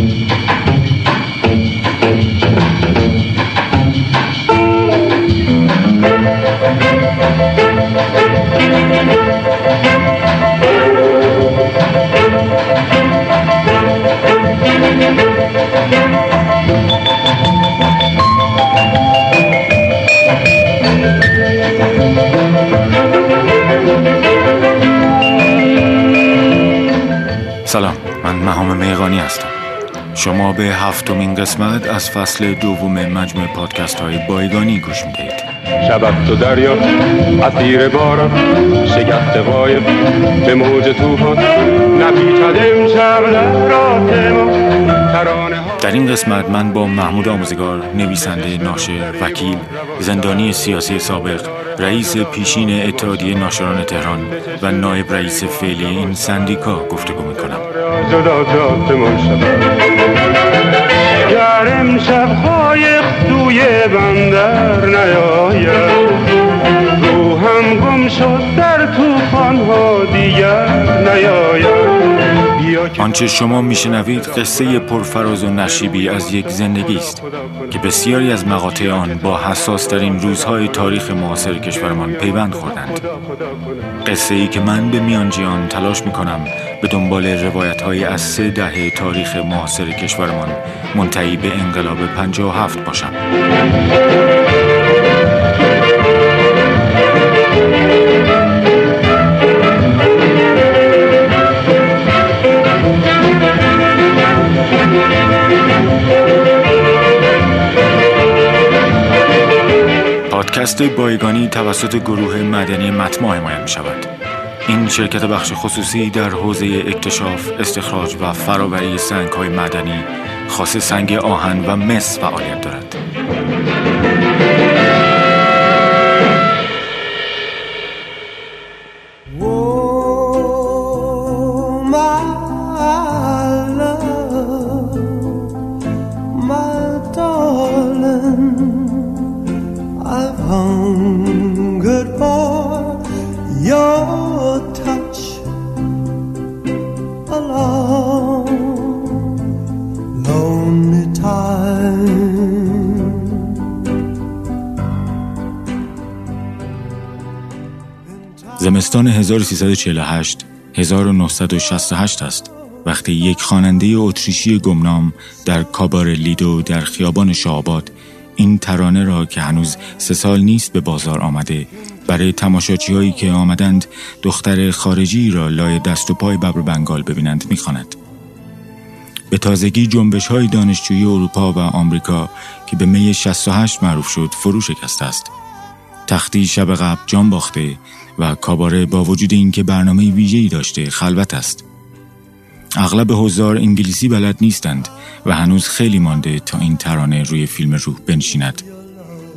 سلام شما به هفتمین قسمت از فصل دوم مجموع پادکست های بایگانی گوش می‌دهید. شبت تو دریا اسیر باران شگفت قایب به موج توفان نپیچد امشب در این قسمت من با محمود آموزگار نویسنده ناشر وکیل زندانی سیاسی سابق رئیس پیشین اتحادیه ناشران تهران و نایب رئیس فعلی این سندیکا گفتگو می‌کنم. جداجاتمون شود گر امشب قایق سوی بندر نیاید. روحم گم شد در توفان ها دیگر نیاید. آنچه شما میشنوید قصه پرفراز و نشیبی از یک زندگی است که بسیاری از مقاطع آن با حساس ترین روزهای تاریخ معاصر کشورمان پیوند خوردند. قصه ای که من به میانجی آن تلاش می کنم به دنبال روایت های از سه دهه تاریخ معاصر کشورمان منتهی به انقلاب 57 باشم پادکست بایگانی توسط گروه مدنی متما حمایت می شود. این شرکت بخش خصوصی در حوزه اکتشاف، استخراج و فراوری سنگ های مدنی خاص سنگ آهن و مس فعالیت دارد. زمستان 1348 1968 است وقتی یک خواننده اتریشی گمنام در کابار لیدو در خیابان شعباد این ترانه را که هنوز سه سال نیست به بازار آمده برای تماشاچی هایی که آمدند دختر خارجی را لای دست و پای ببر بنگال ببینند می‌خواند. به تازگی جنبش های دانشجویی اروپا و آمریکا که به می 68 معروف شد فرو شکسته است. تختی شب قبل جان باخته و کاباره با وجود اینکه برنامه ویژه‌ای داشته خلوت است. اغلب حضار انگلیسی بلد نیستند و هنوز خیلی مانده تا این ترانه روی فیلم روح بنشیند.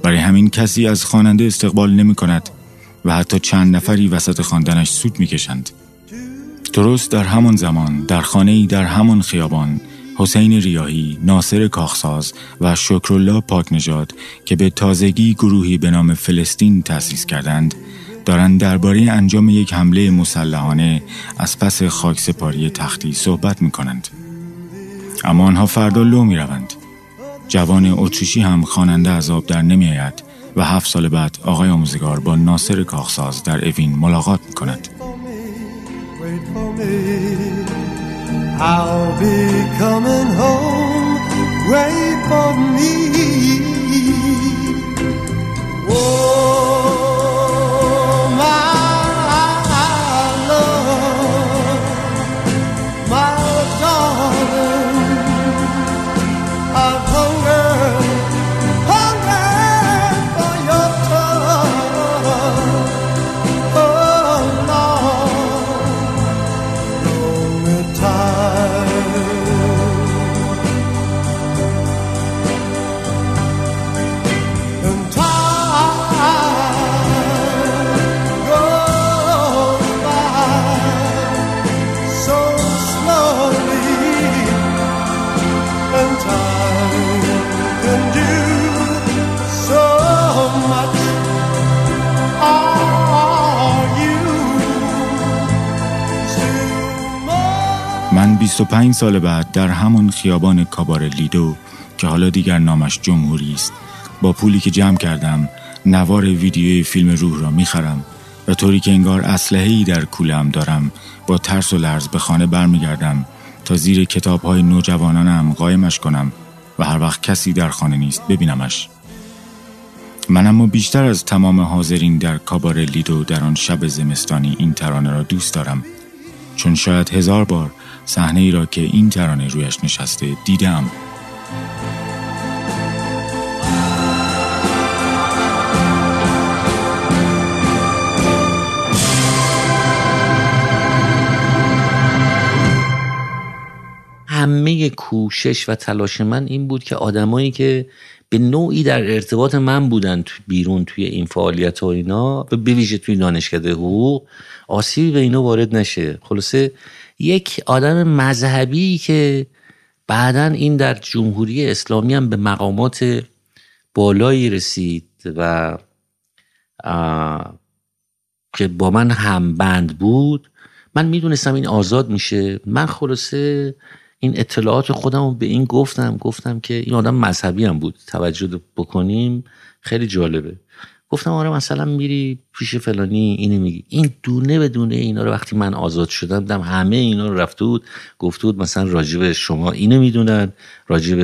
برای همین کسی از خواننده استقبال نمی کند و حتی چند نفری وسط خواندنش سود می کشند. درست در همان زمان در خانه‌ای در همان خیابان حسین ریاهی، ناصر کاخساز و شکرالله پاکنژاد که به تازگی گروهی به نام فلسطین تأسیس کردند دارند درباره انجام یک حمله مسلحانه از پس خاکسپاری تختی صحبت می کنند. اما آنها فردا لو می روند. جوان اتریشی هم خواننده از آب در نمی آید و هفت سال بعد آقای آموزگار با ناصر کاخساز در اوین ملاقات می کند. I'll be coming home. Wait for me. 25 سال بعد در همون خیابان کابار لیدو که حالا دیگر نامش جمهوری است با پولی که جمع کردم نوار ویدیوی فیلم روح را می‌خرم و طوری که انگار اسلحه‌ای در کولم دارم با ترس و لرز به خانه برمیگردم تا زیر کتاب های نوجوانانم قایمش کنم و هر وقت کسی در خانه نیست ببینمش. من اما بیشتر از تمام حاضرین در کابار لیدو در آن شب زمستانی این ترانه را دوست دارم. چون شاید هزار بار صحنه ای را که این ترانه رویش نشسته دیدم. همه کوشش و تلاش من این بود که آدمایی که به نوعی در ارتباط من بودن بیرون توی این فعالیت و اینا و بویژه توی دانشکده حقوق آسیبی به اینا وارد نشه. خلاصه یک آدم مذهبی که بعدا این در جمهوری اسلامی هم به مقامات بالایی رسید و که با من هم بند بود. من می‌دونستم این آزاد میشه. من خلاصه این اطلاعات خودم رو به این گفتم. گفتم که این آدم مذهبی هم بود. توجه بکنیم. خیلی جالبه. گفتم آره مثلا میری پیش فلانی اینو میگی. این دونه به دونه اینا رو وقتی من آزاد شدم دم همه اینا رو رفته بود گفته بود مثلا راجب شما اینو می‌دونن راجب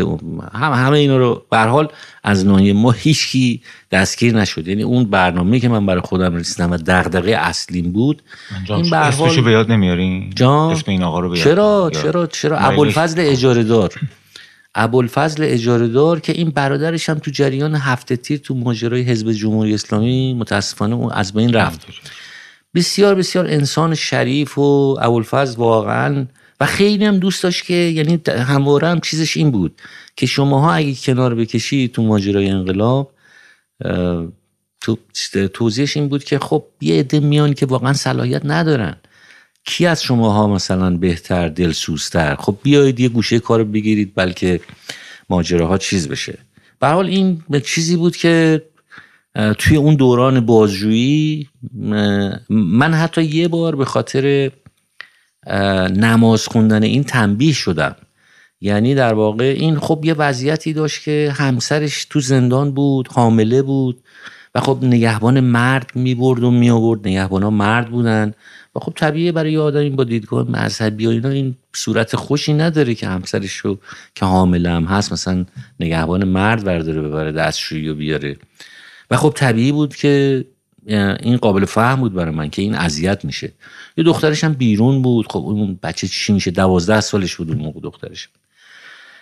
هم همه اینا رو. به حال از ناحیه ما هیچکی دستگیر نشد. یعنی اون برنامه که من برای خودم رسیدم و دغدغه اصلیم بود این به حال به یاد نمیارین؟ اسم این آقا رو چرا؟ چرا؟ چرا؟ ابوالفضل اجاره دار. ابوالفضل اجاره دار که این برادرش هم تو جریان هفته تیر تو ماجرای حزب جمهوری اسلامی متاسفانه اون از بین رفت. بسیار بسیار انسان شریف و ابوالفضل واقعا و خیلی هم دوست داشت که یعنی همواره هم چیزش این بود که شماها اگه کنار بکشی تو ماجرای انقلاب تو توضیحش این بود که خب یه عده میان که واقعا صلاحیت ندارن. کی از شماها مثلا بهتر دلسوزتر؟ خب بیایید یه گوشه کار بگیرید بلکه ماجراها چیز بشه. به حال این چیزی بود که توی اون دوران بازجویی من حتی یه بار به خاطر نماز خوندن این تنبیه شدم. یعنی در واقع این خب یه وضعیتی داشت که همسرش تو زندان بود حامله بود و خب نگهبان مرد می برد و می آورد نگهبان ها مرد بودن. و خب طبیعه برای یه آدمی با دیدگاه مذهبی و اینا این صورت خوشی نداره که همسرش رو که حامله هم هست مثلا نگهبان مرد برداره ببره دستشویی و بیاره. و خب طبیعی بود که این قابل فهم بود برای من که این اذیت میشه. یه دخترش هم بیرون بود. خب اون بچه چی میشه؟ دوازده سالش بود اون موقع دخترش.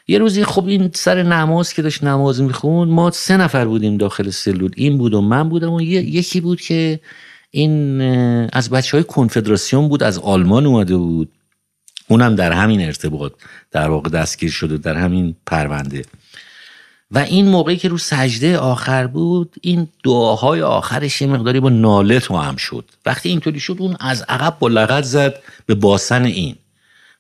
یه روزی خب این سر نماز که داشت نماز می‌خوند ما سه نفر بودیم داخل سلول. این بود و من بودم و یکی بود که این از بچه های کنفدراسیون بود از آلمان اومده بود. اونم در همین ارتباط در واقع دستگیر شده در همین پرونده. و این موقعی که رو سجده آخر بود این دعاهای آخرش یه مقداری با ناله تو هم شد. وقتی اینطوری شد اون از عقب با لغت زد به باسن این.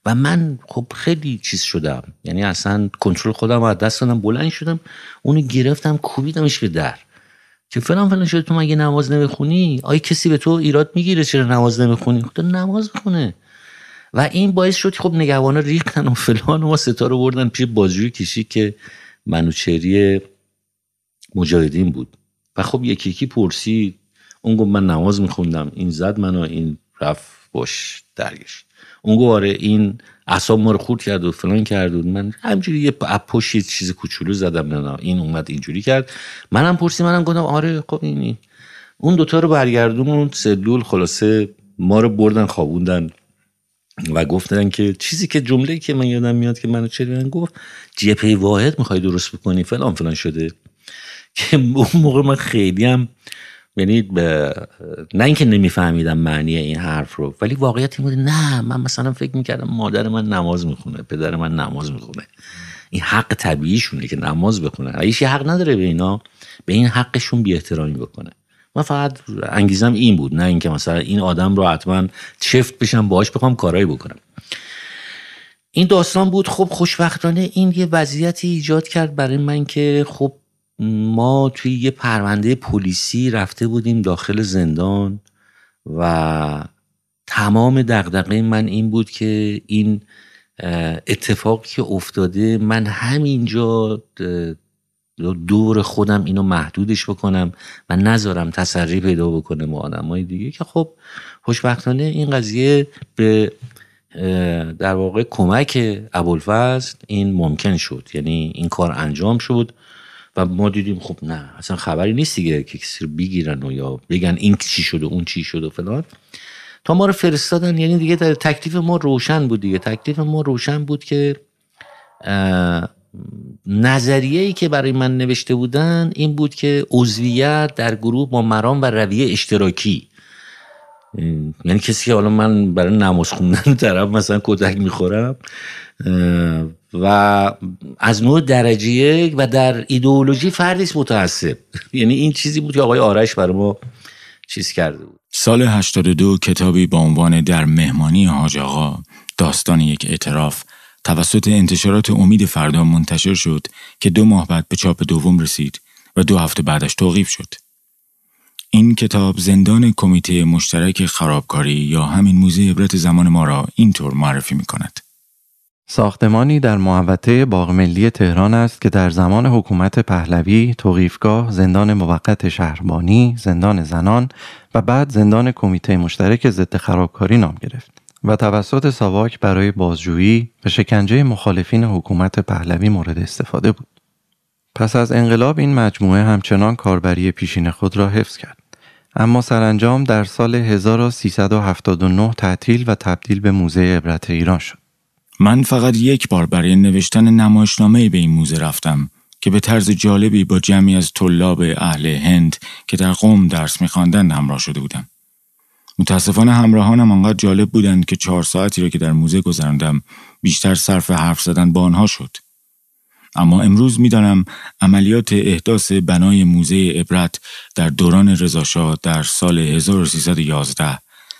و من خب خیلی چیز شدم. یعنی اصلا کنترل خودم از دست دادم بلند شدم اونو گرفتم کوبیدمش به در. که فلان فلان شده تو مگه نماز نمی‌خونی؟ آیا کسی به تو ایراد می‌گیره چرا نماز نمی‌خونی؟ خب نماز بخونه و این باعث شد خب نگهبانا ریختن و فلان و ما ستاره بردن پیش بازجوی کشی که منوچری مجاهدین بود. و خب یکی یکی پرسید اون گفت من نماز میخوندم این زد منو این رفت باش درگشت. اون گفت آره این اعصاب ما رو خورد کرد و فلان کرد و من همجوری یه پشت چیز کوچولو زدم نه این اومد اینجوری کرد. منم پرسی منم گفتم آره خب این اون دوتا رو برگردون سلول خلاصه ما رو بردن خوابوندن و گفتن که چیزی که جمله که من یادم میاد که منو چه گفت جپی واحد می‌خوای درست بکنی فلان فلان شده. که اون موقع من خیلی هم یعنی نه اینکه نمیفهمیدم معنی این حرف رو ولی واقعیت این بود نه من مثلا فکر می‌کردم مادر من نماز می‌خونه پدر من نماز می‌خونه. این حق طبیعیشونه که نماز بخونه. هیچ حق نداره به اینا به این حقشون بی احترامی بکنه. من فقط انگیزم این بود نه اینکه مثلا این آدم رو حتما چفت بشم باهاش بخوام کارایی بکنم. این داستان بود خب خوشبختانه این یه وضعیتی ایجاد کرد برای من که خب ما توی یه پرونده پلیسی رفته بودیم داخل زندان و تمام دغدغه من این بود که این اتفاقی که افتاده من همینجا دور خودم اینو محدودش بکنم و نذارم تسری پیدا بکنه ما آدم دیگه که خب خوشبختانه این قضیه به در واقع کمک ابوالفضل این ممکن شد یعنی این کار انجام شد. و ما دیدیم خب نه اصلا خبری نیست دیگه که کسی رو بگیرن و یا بگن این چی شده اون چی شد و فلان. تا ما رو فرستادن یعنی دیگه در تکلیف ما روشن بود دیگه. تکلیف ما روشن بود که نظریه ای که برای من نوشته بودن این بود که عضویت در گروه با مرام و رویه اشتراکی. یعنی کسی که حالا من برای نماز خوندن طرف مثلا کتک می‌خورم و از نوع درجه یک و در ایدئولوژی فردیست متعصب یعنی این چیزی بود که آقای آرش برای ما چیز کرده بود سال 82 کتابی با عنوان در مهمانی حاج آقا داستان یک اعتراف توسط انتشارات امید فردا منتشر شد که دو ماه بعد به چاپ دوم رسید و دو هفته بعدش توقیف شد. این کتاب زندان کمیته مشترک خرابکاری یا همین موزه عبرت زمان ما را اینطور معرفی می کند. ساختمانی در محوطه باغ ملی تهران است که در زمان حکومت پهلوی توقیفگاه زندان موقت شهربانی زندان زنان و بعد زندان کمیته مشترک ضد خرابکاری نام گرفت و توسط ساواک برای بازجویی و شکنجه مخالفین حکومت پهلوی مورد استفاده بود پس از انقلاب این مجموعه همچنان کاربری پیشین خود را حفظ کرد اما سرانجام در سال 1379 تعطیل و تبدیل به موزه عبرت ایران شد من فقط یک بار برای نوشتن نمایشنامه به این موزه رفتم که به طرز جالبی با جمعی از طلاب اهل هند که در قوم درس میخواندند همراه شده بودم. متاسفانه همراهانم آنقدر جالب بودند که چهار ساعتی را که در موزه گذراندم بیشتر صرف حرف زدن با آنها شد. اما امروز می‌دانم عملیات احداث بنای موزه عبرت در دوران رضاشاه در سال 1311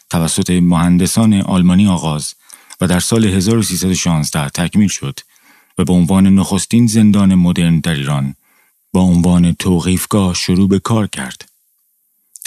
توسط مهندسان آلمانی آغاز و در سال 1316 تکمیل شد و به عنوان نخستین زندان مدرن در ایران با عنوان توقیفگاه شروع به کار کرد.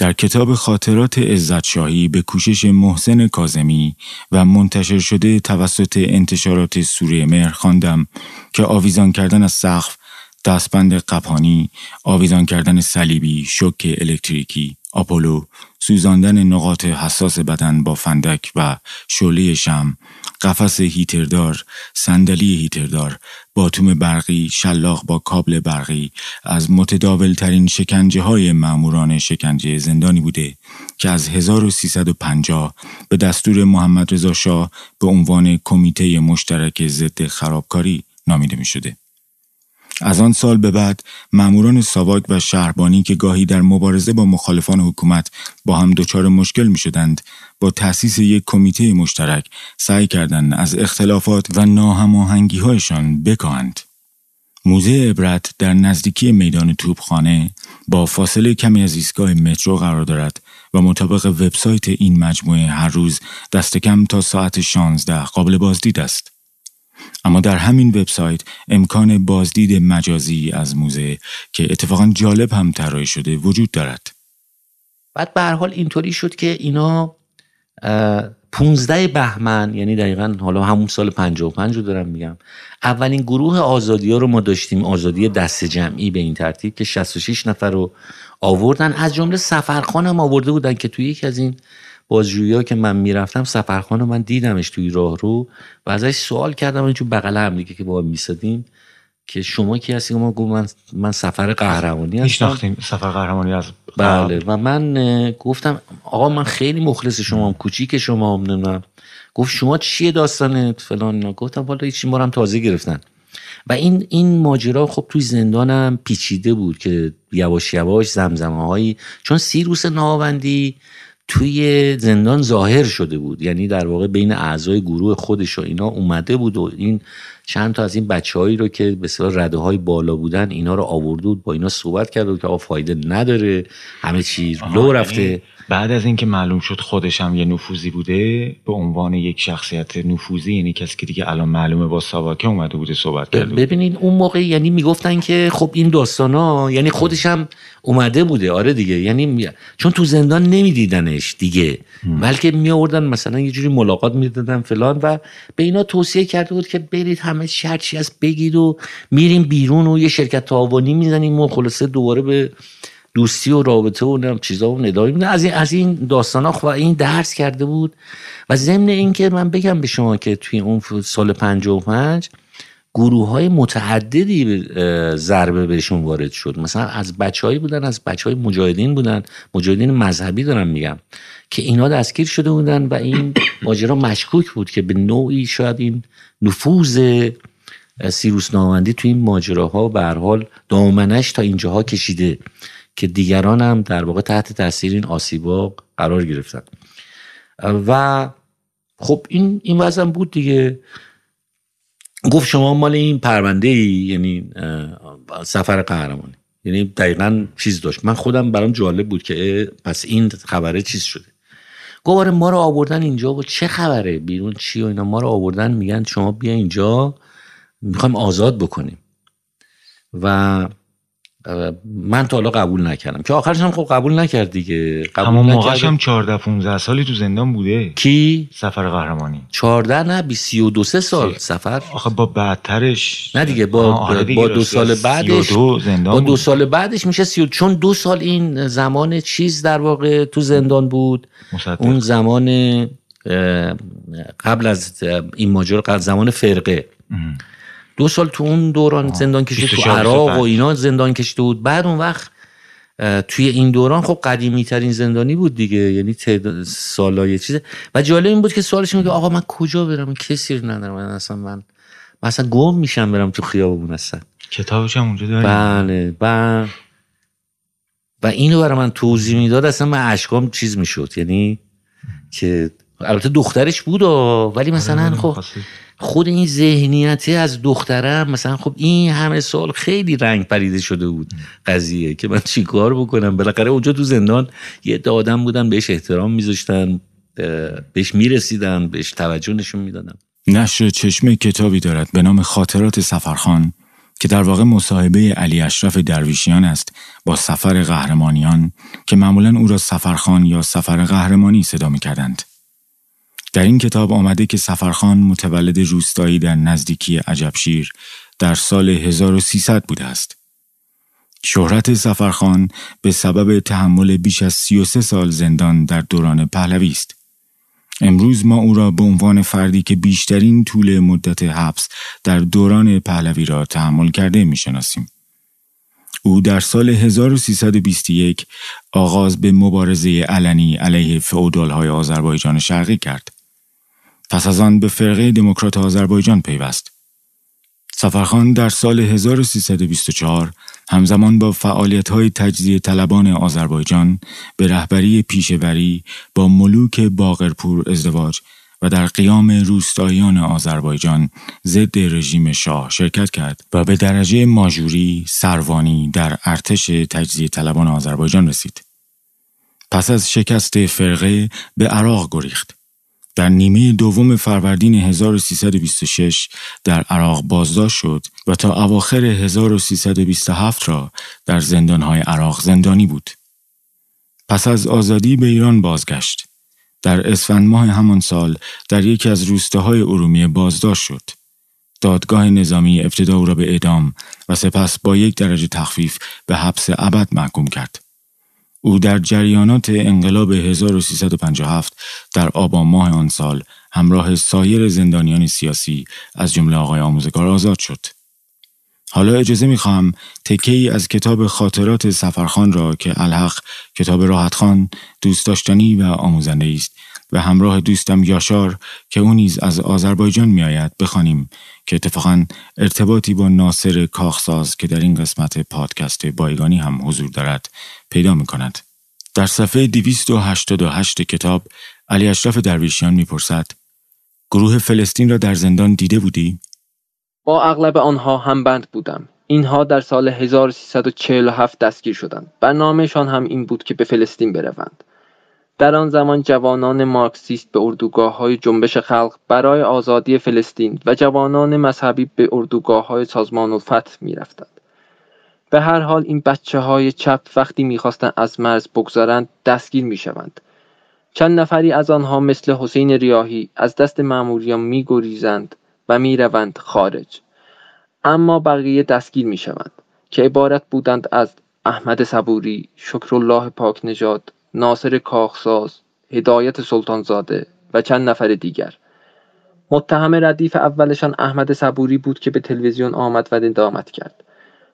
در کتاب خاطرات عزتشاهی به کوشش محسن کازمی و منتشر شده توسط انتشارات سوره مهر خواندم که آویزان کردن از سقف دستبند قپانی، آویزان کردن صلیبی، شوک الکتریکی، آپولو، سوزاندن نقاط حساس بدن با فندک و شعله شم، قفس هیتردار، صندلی هیتردار، باتوم برقی، شلاق با کابل برقی از متداول ترین شکنجه های معموران شکنجه زندانی بوده که از 1350 به دستور محمد رضا شاه به عنوان کمیته مشترک ضد خرابکاری نامیده می شده. از آن سال به بعد ماموران ساواک و شهربانی که گاهی در مبارزه با مخالفان حکومت با هم دچار مشکل می شدند با تأسیس یک کمیته مشترک سعی کردند از اختلافات و ناهماهنگی هایشان بکاهند. موزه عبرت در نزدیکی میدان توپخانه با فاصله کمی از ایستگاه مترو قرار دارد و مطابق وبسایت این مجموعه هر روز دست کم تا ساعت 16 قابل بازدید است. اما در همین وبسایت امکان بازدید مجازی از موزه که اتفاقا جالب هم طراحی شده وجود دارد. بعد به هر حال اینطوری شد که اینا 15 بهمن یعنی دقیقا حالا همون سال 55 رو دارم میگم اولین گروه آزادی ها رو ما داشتیم آزادی دست جمعی به این ترتیب که 66 نفر رو آوردن از جمله سفرخان هم آورده بودن که توی یکی از این بازجویی که من می‌رفتم سفرخان رو من دیدمش توی راه رو و ازش سوال کردم چون بغل هم دیگه که با میسادیم که شما کی هستی؟ ما گفت من من سفر قهرمانی هستم. سفر قهرمانی از بله و من گفتم آقا من خیلی مخلص شما هم کوچیک شما هم نمی‌دونم. گفت شما چیه داستانت؟ فلان. گفتم والا هیچ هم تازه گرفتن. و این این ماجرا خب توی زندانم پیچیده بود که یواش یواش زمزمه هایی چون سیروس ناوندی توی زندان ظاهر شده بود. یعنی در واقع بین اعضای گروه خودش و اینا اومده بود و این چند تا از این بچههایی رو که به رده های بالا بودن اینا رو آورده بود با اینا صحبت کرده بود که آقا فایده نداره همه چی لو رفته. بعد از اینکه معلوم شد خودش هم یه نفوذی بوده به عنوان یک شخصیت نفوذی یعنی کسی که دیگه الان معلومه با ساواکه اومده بوده صحبت کرده ببینید اون موقع یعنی می‌گفتن که خب این داستانا یعنی خودش هم اومده بوده. آره دیگه یعنی چون تو زندان نمیدیدنش دیگه. بلکه می آوردن مثلا یه جوری ملاقات می‌دادن فلان و به اینا توصیه کرده بود که برید همه چی از بگید و میریم بیرون و یه شرکت تعاونی می‌زنیم و خلاصه دوباره به دوستی و رابطه و نم چیزا و ندایی میده از این از این داستان خب این درس کرده بود. و ضمن اینکه من بگم به شما که توی اون سال 55 گروه های متعددی ضربه بهشون وارد شد. مثلا از بچههایی بودن از بچه های مجاهدین بودن. مجاهدین مذهبی دارم میگم که اینا دستگیر شده بودن و این ماجرا مشکوک بود که به نوعی شاید این نفوذ سیروس نامندی توی این ماجراها به هر حال دامنش تا اینجاها کشیده. که دیگران هم در واقع تحت تاثیر این آسیبا قرار گرفتن. و خب این این وضع بود دیگه. گفت شما مال این پرونده ای یعنی سفر قهرمانی. یعنی دقیقا چیز داشت. من خودم برام جالب بود که پس این خبره چیز شده. گفت ما رو آوردن اینجا و چه خبره؟ بیرون چی و اینا؟ ما رو آوردن میگن شما بیا اینجا می‌خوایم آزاد بکنیم. و من تا حالا قبول نکردم. که آخرش هم خب قبول نکرد دیگه. قبول اما موقعش هم 14 15 سالی تو زندان بوده. کی؟ سفر قهرمانی. 14 نه 32 سال سفر. آخه با بعدترش. نه دیگه با آره با دو سال بعدش با دو سال بعدش میشه سی چون دو سال این زمان چیز در واقع تو زندان بود. مصدق. اون زمان قبل از این ماجرا قبل زمان فرقه. دو سال تو اون دوران زندان کشید تو عراق و اینا زندان کشیده بود. بعد اون وقت توی این دوران خب قدیمی ترین زندانی بود دیگه یعنی تعداد سالای چیزه و جالب این بود که سوالش میگه آقا من کجا برم؟ کسی رو ندارم. من اصلا من مثلا گم میشم برم تو خیابون اصلا. کتابش هم اونجا داریم بله بله. و اینو برای من توضیح می‌داد اصلا من اشکام چیز می‌شد. یعنی که البته دخترش بود ولی مثلا آره، خب خود این ذهنیتی از دخترم مثلا خب این همه سال خیلی رنگ پریده شده بود قضیه که من چیکار بکنم بالاخره اونجا تو زندان یه آدم بودن بهش احترام میذاشتن بهش می‌رسیدن بهش توجه نشون می‌دادن نشر چشمه کتابی دارد به نام خاطرات سفرخان که در واقع مصاحبه علی اشرف درویشیان است با سفر قهرمانیان که معمولا او را سفرخان یا سفر قهرمانی صدا می کردند. در این کتاب آمده که سفرخان متولد روستایی در نزدیکی عجبشیر در سال 1300 بوده است. شهرت سفرخان به سبب تحمل بیش از 33 سال زندان در دوران پهلوی است. امروز ما او را به عنوان فردی که بیشترین طول مدت حبس در دوران پهلوی را تحمل کرده می‌شناسیم. او در سال 1321 آغاز به مبارزه علنی علیه فئودالهای آذربایجان شرقی کرد. پس از آن به فرقه دموکرات آذربایجان پیوست. سفرخان در سال 1324 همزمان با فعالیت های تجزیه طلبان آذربایجان به رهبری پیشوری با ملوک باغرپور ازدواج و در قیام روستاییان آذربایجان ضد رژیم شاه شرکت کرد و به درجه ماژوری سروانی در ارتش تجزیه طلبان آذربایجان رسید. پس از شکست فرقه به عراق گریخت. در نیمه دوم فروردین 1326 در عراق بازداشت شد و تا اواخر 1327 را در زندانهای عراق زندانی بود. پس از آزادی به ایران بازگشت. در اسفند ماه همان سال در یکی از روستاهای ارومیه بازداشت شد. دادگاه نظامی ابتدا او را به اعدام و سپس با یک درجه تخفیف به حبس ابد محکوم کرد. او در جریانات انقلاب 1357 در آبان ماه آن سال همراه سایر زندانیان سیاسی از جمله آقای آموزگار آزاد شد. حالا اجازه می‌خواهم تکه ای از کتاب خاطرات سفرخان را که الحق کتاب راحتخان دوست داشتنی و آموزنده است و همراه دوستم یاشار که او نیز از آذربایجان میآید بخوانیم که اتفاقا ارتباطی با ناصر کاخساز که در این قسمت پادکست بایگانی هم حضور دارد پیدا می کند. در صفحه 288 کتاب علی اشرف درویشیان می‌پرسد گروه فلسطین را در زندان دیده بودی؟ با اغلب آنها هم بند بودم. اینها در سال 1347 دستگیر شدند. برنامهشان هم این بود که به فلسطین بروند. در آن زمان جوانان مارکسیست به اردوگاه های جنبش خلق برای آزادی فلسطین و جوانان مذهبی به اردوگاه های سازمان الفتح می رفتند. به هر حال این بچه های چپ وقتی می‌خواستند از مرز بگذارند دستگیر می شوند. چند نفری از آنها مثل حسین ریاهی از دست مأموریان می گریزند و می روند خارج. اما بقیه دستگیر می شوند که عبارت بودند از احمد صبوری، شکرالله پاک نجات، ناصر کاخساز، هدایت سلطانزاده و چند نفر دیگر. متهم ردیف اولشان احمد صبوری بود که به تلویزیون آمد و ندامت کرد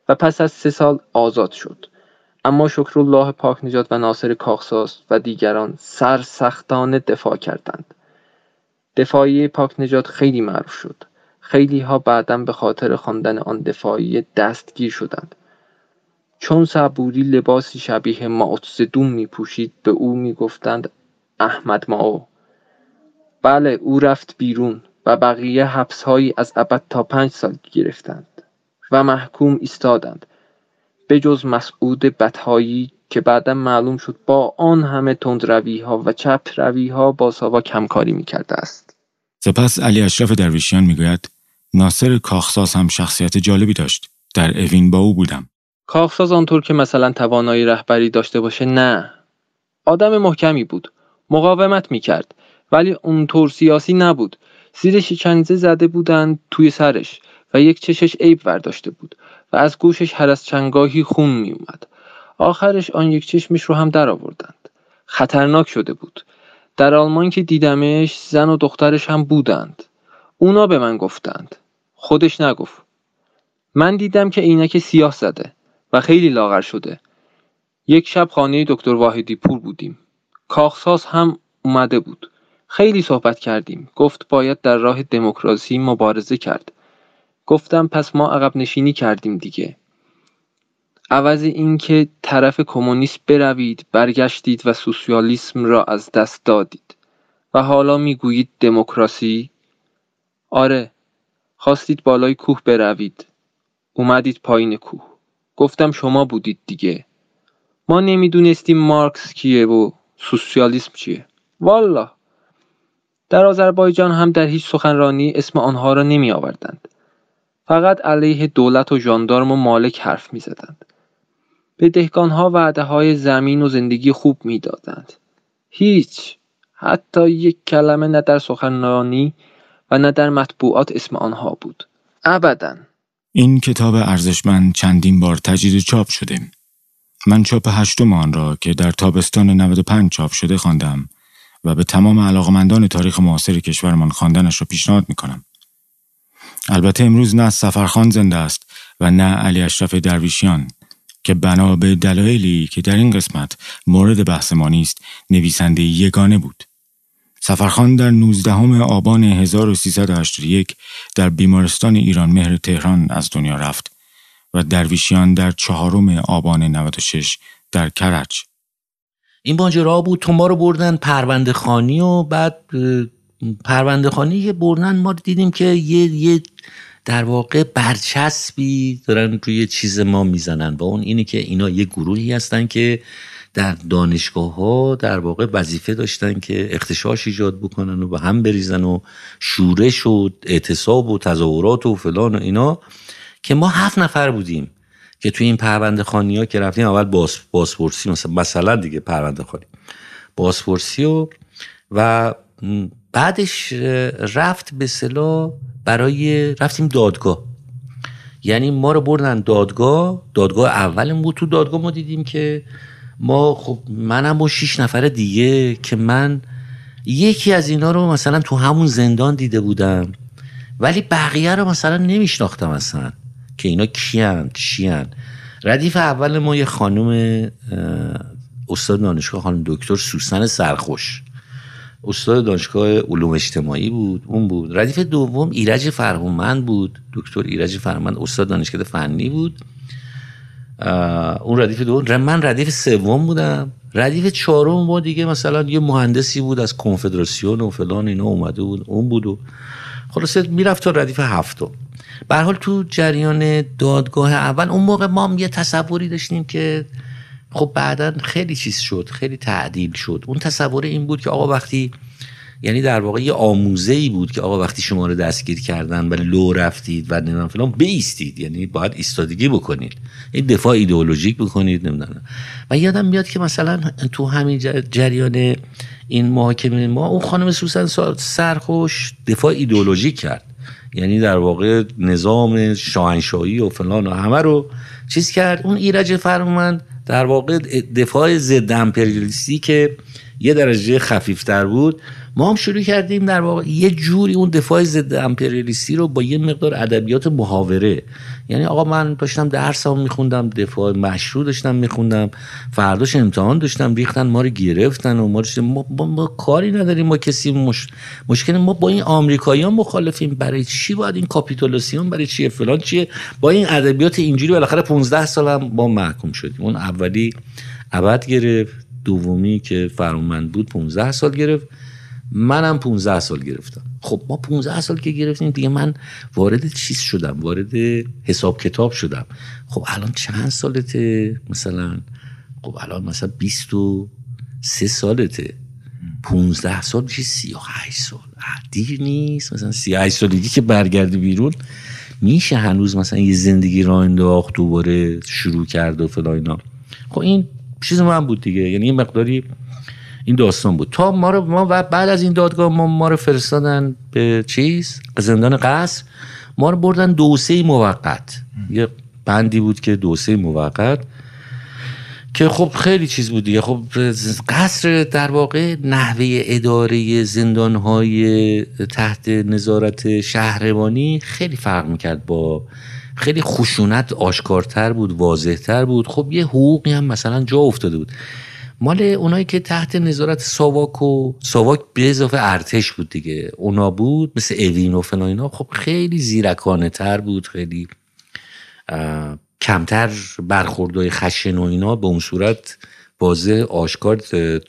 و پس از سه سال آزاد شد. اما شکرالله پاک نجات و ناصر کاخساز و دیگران سرسختانه دفاع کردند. دفاعی پاک نجات خیلی معروف شد. خیلی ها بعدا به خاطر خواندن آن دفاعی دستگیر شدند. چون صبوری لباسی شبیه معتزدون می پوشید به او می گفتند احمد ماو بله او رفت بیرون و بقیه حبسهایی از ابد تا پنج سال گرفتند و محکوم ایستادند جز مسعود بتهایی که بعدا معلوم شد با آن همه تندروی ها و چپ روی ها با ساوا کمکاری می کرده است. سپس علی اشرف درویشیان می‌گوید ناصر کاخساز هم شخصیت جالبی داشت. در اوین با او بودم. کاخساز آنطور که مثلا توانایی رهبری داشته باشه نه. آدم محکمی بود مقاومت می‌کرد ولی اونطور سیاسی نبود. زیر شکنزه زده بودند توی سرش و یک چشش عیب ورداشته بود و از گوشش هر از چنگاهی خون میومد آخرش آن یک چشمش رو هم در آوردند. خطرناک شده بود. در آلمان که دیدمش زن و دخترش هم بودند. اونا به من گفتند. خودش نگفت. من دیدم که عینک سیاه زده. و خیلی لاغر شده. یک شب خانه دکتر واحدی پور بودیم. کاخساز هم اومده بود. خیلی صحبت کردیم. گفت باید در راه دموکراسی مبارزه کرد. گفتم پس ما عقب نشینی کردیم دیگه. عوض اینکه طرف کمونیست بروید برگشتید و سوسیالیسم را از دست دادید. و حالا می‌گویید دموکراسی؟ آره. خواستید بالای کوه بروید. اومدید پایین کوه. گفتم شما بودید دیگه. ما نمی‌دونستیم مارکس کیه و سوسیالیسم چیه. والا در آذربایجان هم در هیچ سخنرانی اسم آنها را نمی آوردند فقط علیه دولت و ژاندارم و مالک حرف می زدند به دهکانها وعده های زمین و زندگی خوب می‌دادند. هیچ. حتی یک کلمه نه در سخنرانی و نه در مطبوعات اسم آنها بود. ابدا. این کتاب ارزشمند چندین بار تجدید چاپ شده. من چاپ هشتم آن را که در تابستان 95 چاپ شده خواندم و به تمام علاقمندان تاریخ معاصر کشورمان خواندنش را پیشنهاد می کنم. البته امروز نه سفرخان زنده است و نه علی اشرف درویشیان که بنا به دلایلی که در این قسمت مورد بحث ما نیست نویسنده یگانه بود. سفرخان در 19 آبان 1381 در بیمارستان ایران مهر تهران از دنیا رفت و درویشیان در چهارم آبان 96 در کرج. این ماجرا بود تو ما رو بردن پرونده خانی و بعد پرونده خانی که بردن ما دیدیم که یه, یه در واقع برچسبی دارن روی چیز ما می‌زنن و اون اینه که اینا یه گروهی هستن که در دانشگاه ها در واقع وظیفه داشتن که اختشاش ایجاد بکنن و به هم بریزن و شورش و اعتصاب و تظاهرات و فلان و اینا که ما هفت نفر بودیم که توی این پرونده خانی ها که رفتیم اول باس باسپورسی مثلا دیگه پرونده خانی. باسپورسی و و بعدش رفت به صلاح برای رفتیم دادگاه. یعنی ما رو بردن دادگاه. دادگاه اولم بود تو دادگاه ما دیدیم که ما خب منم با شیش نفر دیگه که من یکی از اینا رو مثلا تو همون زندان دیده بودم ولی بقیه رو مثلا نمیشناختم اصلا که اینا کیان چیان. ردیف اول ما یه خانم استاد دانشگاه خانم دکتر سوسن سرخوش. استاد دانشگاه علوم اجتماعی بود اون بود. ردیف دوم ایرج فرهومند بود. دکتر ایرج فرهومند استاد دانشگاه فنی بود. اون ردیف دوم من ردیف سوم بودم. ردیف چهارم ما دیگه مثلا یه مهندسی بود از کنفدراسیون و فلان اینا اومده بود اون بود و خلاصه می‌رفت تا ردیف هفتم. به حال تو جریان دادگاه اول اون موقع ما یه تصوری داشتیم که خب بعدا خیلی چیز شد خیلی تعدیل شد. اون تصور این بود که آقا وقتی یعنی در واقع یه آموزه ای بود که آقا وقتی شما رو دستگیر کردن و لو رفتید و نمی‌دونم فلان بیستید. یعنی باید ایستادگی بکنید. این دفاع ایدئولوژیک بکنید نمی‌دونم. و یادم میاد که مثلا تو همین جریان این محاکمه ما اون خانم سوسن سرخوش دفاع ایدئولوژیک کرد. یعنی در واقع نظام شاهنشاهی و فلان و همه رو چیز کرد. اون ایرج فرمند در واقع دفاع ضد امپریالیستی که یه درجه خفیفتر بود ما هم شروع کردیم در واقع یه جوری اون دفاع ضد امپریالیستی رو با یه مقدار ادبیات محاوره. یعنی آقا من داشتم درس هم میخوندم دفاع مشروع داشتم میخوندم فرداش امتحان داشتم ریختن ما رو گرفتن و ما, ما, ما, ما کاری نداریم ما کسی مش... مشکل ما با این آمریکاییان مخالفیم. برای چی باید این کاپیتولاسیون برای چیه فلان چیه؟ با این ادبیات اینجوری بالاخره 15 سالم با محکوم شدیم. اون اولی ابد گرفت دومی که فرمند بود 15 سال گرفت. منم 15 سال گرفتم. خب ما 15 سال که گرفتیم دیگه من وارد چیز شدم وارد حساب کتاب شدم. خب الان چند سالته؟ مثلا خب الان مثلا 23 سالته. 15 سال میشه 38 سال. دیر نیست. مثلا 38 سالگی که برگردی بیرون میشه هنوز مثلا یه زندگی را انداخت دوباره شروع کرد و فلا اینا. خب این چیز من بود دیگه. یعنی یه مقداری این داستان بود. تا ما رو ما بعد از این دادگاه ما ما رو فرستادن به چیز؟ زندان قصر. ما رو بردن دوسه موقت. یه بندی بود که دوسه موقت. که خب خیلی چیز بود دیگه. خب قصر در واقع نحوه اداره زندان های تحت نظارت شهربانی خیلی فرق می‌کرد با خیلی خشونت آشکارتر بود واضحتر بود. خب یه حقوقی هم مثلا جا افتاده بود. مال اونایی که تحت نظارت ساواک و ساواک به اضافه ارتش بود دیگه. اونا بود مثل اوین و فلان اینا. خب خیلی زیرکانه تر بود خیلی کمتر برخوردهای خشن و اینا به اون صورت واضح آشکار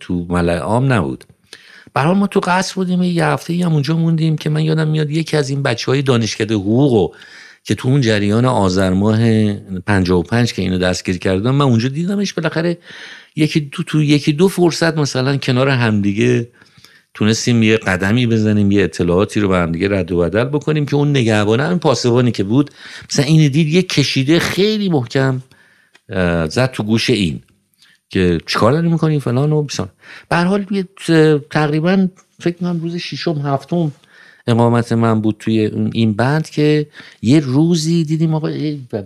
تو ملع عام نبود. برای ما تو قصر بودیم یه هفته هم اونجا موندیم که من یادم میاد یکی از این بچه های دانشکده حقوق که تو اون جریان آذر ماه 55 که اینو دستگیر کردم من اونجا دیدمش بالاخره یکی دو تو یکی دو فرصت مثلا کنار همدیگه تونستیم یه قدمی بزنیم یه اطلاعاتی رو به همدیگه رد و بدل بکنیم که اون نگهبانه اون پاسبانی که بود. مثلا این دید یه کشیده خیلی محکم زد تو گوش این که چیکار داری می‌کنی فلان و بسان به حال تقریبا فکر کنم روز ششم هفتم اقامت من بود توی این بند که یه روزی دیدیم آقا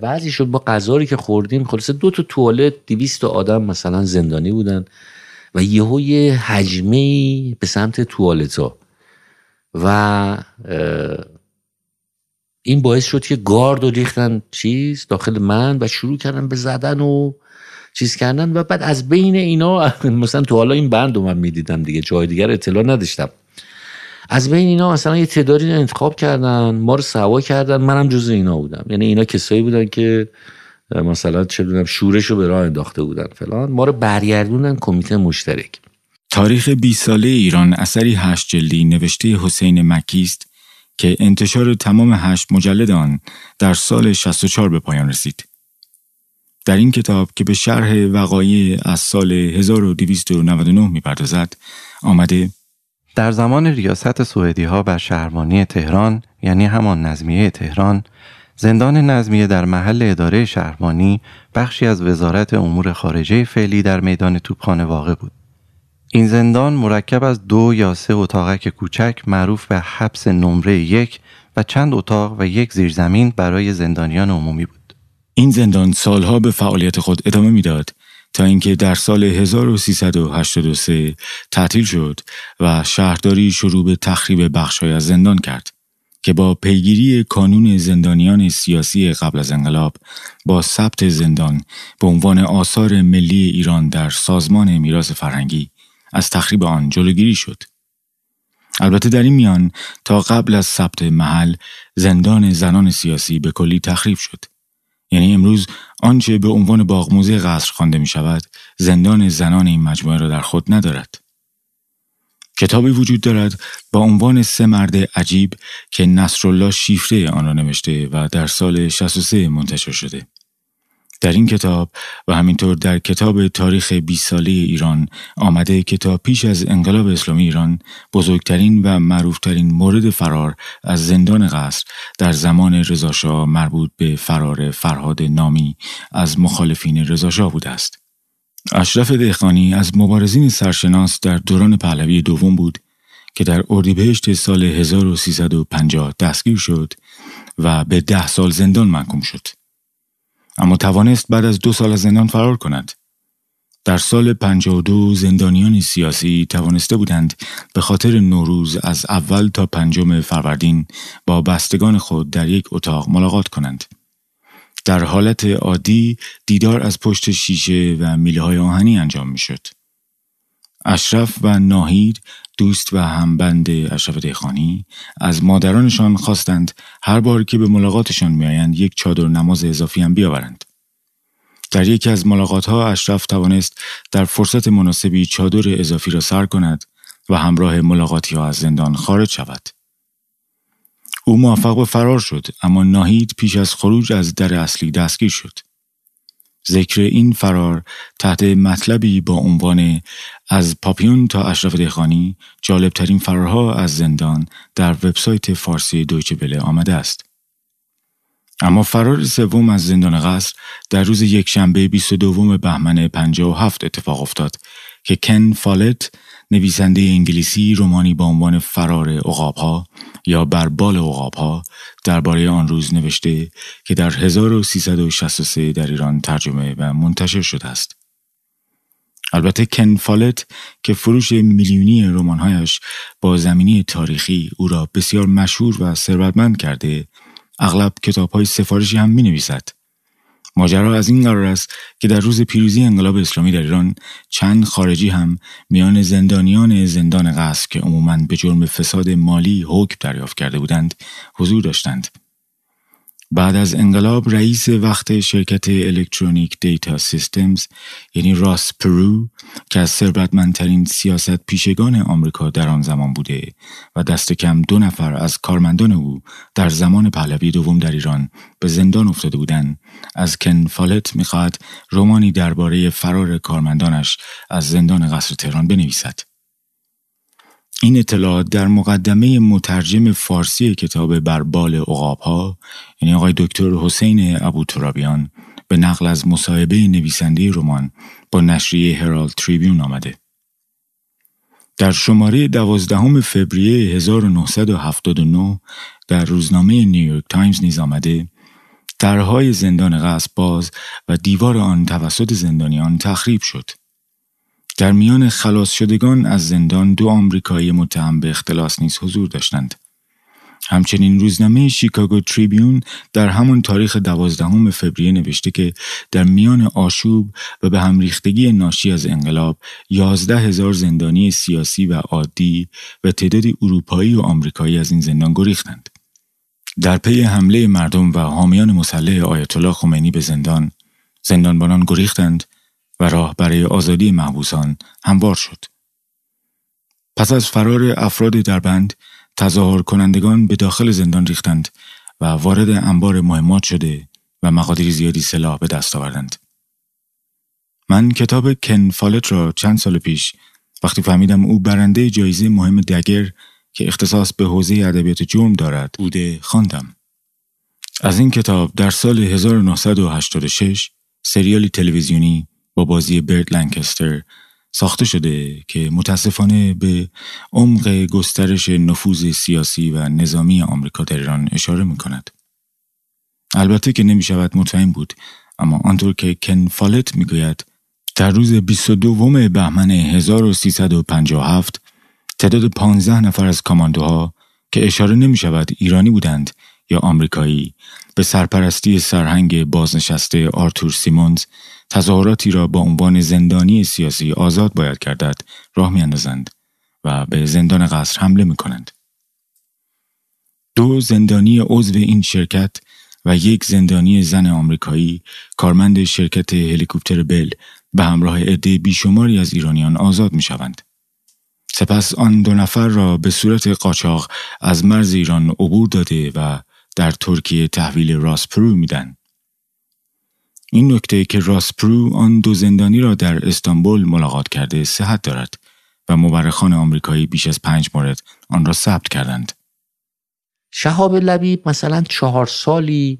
بعضی شد با غذایی که خوردیم. خلاص دو تا توالت دویست آدم مثلا زندانی بودن و یهو یه حجمه به سمت توالت ها و این باعث شد که گارد و ریختن چیز داخل من و شروع کردن به زدن و چیز کردن. و بعد از بین اینا مثلا تو حالا این بند رو من می‌دیدم دیگه جای دیگر اطلاع نداشتم. از بین اینا مثلا یه تعدادی انتخاب کردن ما رو سوا کردن. منم جز اینا بودم. یعنی اینا کسایی بودن که مثلا چه دونم شورش رو به راه انداخته بودن فلان. ما رو برگردوندن کمیته مشترک. تاریخ 20 ساله ایران اثری هشت جلدی نوشته حسین مکی است که انتشار تمام هشت مجلد آن در سال 64 به پایان رسید. در این کتاب که به شرح وقایع از سال 1299 می‌پردازد آمده در زمان ریاست سوئدی ها بر شهربانی تهران یعنی همان نظمیه تهران زندان نظمیه در محل اداره شهربانی بخشی از وزارت امور خارجه فعلی در میدان توپخانه واقع بود. این زندان مرکب از دو یا سه اتاقک کوچک معروف به حبس نمره یک و چند اتاق و یک زیرزمین برای زندانیان عمومی بود. این زندان سالها به فعالیت خود ادامه می‌داد تا اینکه در سال 1383 تعطیل شد و شهرداری شروع به تخریب بخشای از زندان کرد که با پیگیری کانون زندانیان سیاسی قبل از انقلاب با ثبت زندان به عنوان آثار ملی ایران در سازمان میراث فرهنگی از تخریب آن جلوگیری شد. البته در این میان تا قبل از ثبت محل زندان زنان سیاسی به کلی تخریب شد. یعنی امروز آنچه به عنوان باغموزه قصر خوانده می شود زندان زنان این مجموعه را در خود ندارد. کتابی وجود دارد با عنوان سه مرد عجیب که نصرالله شیفره آن را نوشته و در سال 63 منتشر شده. در این کتاب و همینطور در کتاب تاریخ 20 ساله ایران آمده که تا پیش از انقلاب اسلامی ایران بزرگترین و معروفترین مورد فرار از زندان قصر در زمان رضاشاه مربوط به فرار فرهاد نامی از مخالفین رضاشاه بوده است. اشرف دهقانی از مبارزین سرشناس در دوران پهلوی دوم بود که در اردیبهشت سال 1350 دستگیر شد و به ده سال زندان محکوم شد. اما توانست بعد از دو سال زندان فرار کند. در سال 52 زندانیان سیاسی توانسته بودند به خاطر نوروز از اول تا پنجم فروردین با بستگان خود در یک اتاق ملاقات کنند. در حالت عادی دیدار از پشت شیشه و میله های آهنی انجام می شد. اشرف و ناهید دوست و همبند اشرف دیخانی از مادرانشان خواستند هر بار که به ملاقاتشان میآیند یک چادر نماز اضافی هم بیاورند. در یکی از ملاقات ها اشرف توانست در فرصت مناسبی چادر اضافی را سر کند و همراه ملاقاتی ها از زندان خارج شود. او موفق به فرار شد اما ناهید پیش از خروج از در اصلی دستگیر شد. ذکر این فرار تحت مطلبی با عنوان از پاپیون تا اشرف دهخانی جالبترین فرارها از زندان در وبسایت فارسی دویچه بله آمده است. اما فرار سوم از زندان قصر در روز یکشنبه 22 بهمن 57 اتفاق افتاد که کن فالت نویسنده انگلیسی رومانی با عنوان فرار عقابها یا بر بال عقابها درباره آن روز نوشته که در 1363 در ایران ترجمه و منتشر شده است. البته کن فالت که فروش میلیونی رمانهایش با زمینی تاریخی او را بسیار مشهور و ثروتمند کرده اغلب کتاب های سفارشی هم می نویسد. ماجرا از این قرار است که در روز پیروزی انقلاب اسلامی در ایران چند خارجی هم میان زندانیان زندان قصر که عموماً به جرم فساد مالی حکم دریافت کرده بودند حضور داشتند. بعد از انقلاب رئیس وقت شرکت Electronic Data Systems یعنی راس پرو که از ثروتمندترین سیاست پیشگان آمریکا در آن زمان بوده و دست کم دو نفر از کارمندان او در زمان پهلوی دوم در ایران به زندان افتاده بودند. از کن فالت می‌خواهد رومانی درباره فرار کارمندانش از زندان قصر تهران بنویسد. این اطلاعات در مقدمه مترجم فارسی کتاب بربال اقاب ها یعنی آقای دکتر حسین ابو ترابیان به نقل از مصاحبه نویسنده رمان با نشریه هرالد تریبیون آمده. در شماره دوازدهم فوریه 1979 در روزنامه نیویورک تایمز نیز آمده درهای زندان قصب باز و دیوار آن توسط زندانیان تخریب شد. در میان خلاص شدگان از زندان دو آمریکایی متهم به اختلاس نیز حضور داشتند. همچنین روزنامه شیکاگو تریبیون در همان تاریخ دوازدهم فوریه نوشته که در میان آشوب و به هم ریختگی ناشی از انقلاب یازده هزار زندانی سیاسی و عادی و تعدادی اروپایی و آمریکایی از این زندان گریختند. در پی حمله مردم و حامیان مسلح آیت الله خمینی به زندان زندانبانان گریختند و راه برای آزادی محبوسان هموار شد. پس از فرار افراد در بند تظاهر کنندگان به داخل زندان ریختند و وارد انبار مهمات شده و مقادیر زیادی سلاح به دست آوردند. من کتاب کن فالت را چند سال پیش وقتی فهمیدم او برنده جایزه مهم دگر که اختصاص به حوزه ادبیات جرم دارد بوده خواندم. از این کتاب در سال 1986 سریالی تلویزیونی با بازی برد لنکستر ساخته شده که متاسفانه به عمق گسترش نفوذ سیاسی و نظامی آمریکا در ایران اشاره می کند. البته که نمی شود مطمئن بود اما آنطور که کن فالت می گوید در روز 22 بهمن 1357 تعداد 15 نفر از کاماندوها که اشاره نمی شود ایرانی بودند یا آمریکایی به سرپرستی سرهنگ بازنشسته آرتور سیمونز تظاهراتی را با عنوان زندانی سیاسی آزاد باید کردد راه میاندازند و به زندان قصر حمله می کنند. دو زندانی عضو این شرکت و یک زندانی زن آمریکایی کارمند شرکت هلیکوپتر بل به همراه عده بیشماری از ایرانیان آزاد می شوند. سپس آن دو نفر را به صورت قاچاق از مرز ایران عبور داده و در ترکیه تحویل راسپرو میدن. این نکته که راسپرو آن دو زندانی را در استانبول ملاقات کرده صحت دارد و مورخان آمریکایی بیش از پنج مورد آن را ثبت کردند. شهاب لبیب مثلا چهار سالی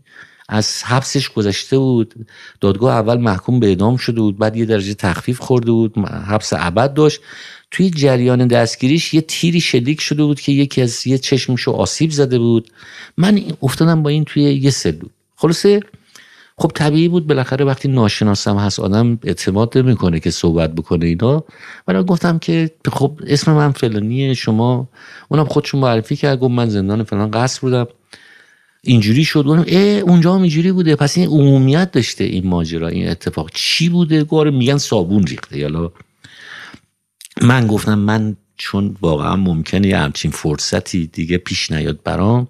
از حبسش گذشته بود. دادگاه اول محکوم به اعدام شده بود بعد یه درجه تخفیف خورده بود حبس ابد داشت. توی جریان دستگیریش یه تیری شلیک شده بود که یکی از یه چشمشو آسیب زده بود. من افتادم با این توی یه سلول خلاصه خب طبیعی بود بالاخره وقتی ناشناسم هست آدم اعتماد نمی‌کنه که صحبت بکنه اینا. ولی گفتم که خب اسم من فلانیه شما اونم خودشون معرفی کرد گفت من زندان فلان قصر بودم. اینجوری شد. گفتم اه اونجا هم اینجوری بوده. پس این عمومیت داشته این ماجرا این اتفاق. چی بوده؟ گوره میگن صابون ریخته. یالا من گفتم من چون واقعا ممکنه یه همچین فرصتی دیگه پیش نیاد برام.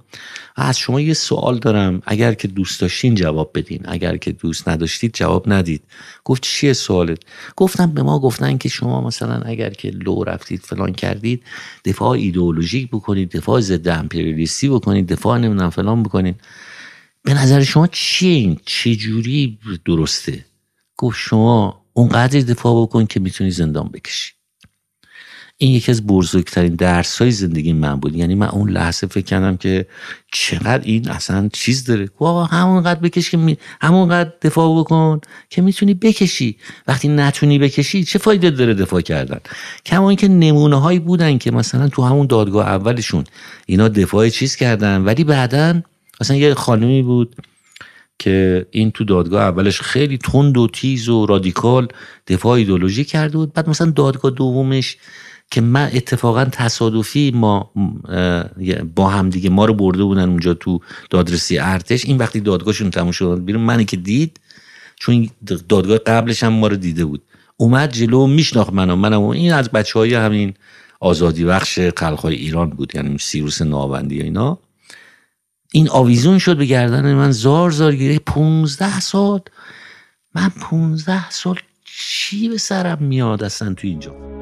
از شما یه سوال دارم. اگر که دوست داشتین جواب بدین. اگر که دوست نداشتید جواب ندید. گفت چیه سوالت؟ گفتم به ما گفتن که شما مثلا اگر که لو رفتید فلان کردید دفاع ایدئولوژیک بکنید دفاع ضد امپریالیستی بکنید دفاع نمی‌دونم فلان بکنید. به نظر شما چیه این؟ چه جوری درسته؟ گفت شما اونقدر دفاع بکن که می‌تونی زندان بکشی. این یکی از بزرگترین درس های زندگی من بود. یعنی من اون لحظه فکر کردم که چقدر این اصلا چیز داره. همون همونقدر بکش که می... همونقدر دفاع بکن که می‌تونی بکشی. وقتی نتونی بکشی چه فایده داره دفاع کردن؟ کما اینکه نمونه هایی بودن که مثلا تو همون دادگاه اولشون اینا دفاع چیز کردن ولی بعدا مثلا یه خانمی بود که این تو دادگاه اولش خیلی تند و تیز و رادیکال دفاع ایدولوژی کرده بود. بعد مثلا دادگاه دومش که من اتفاقا تصادفی ما با هم دیگه ما رو برده بودن اونجا تو دادرسی ارتش. این وقتی دادگاهشون تموم شد بیرون منی که دید چون دادگاه قبلش هم ما رو دیده بود. اومد جلو میشناخت منو. منم این از بچه های همین آزادی بخش خلقهای ایران بود یعنی سیروس ناوندی اینا. این آویزون شد به گردن من زار زار گیره پونزده سال. من پونزده سال چی به سرم میاد اصلا تو اینجا؟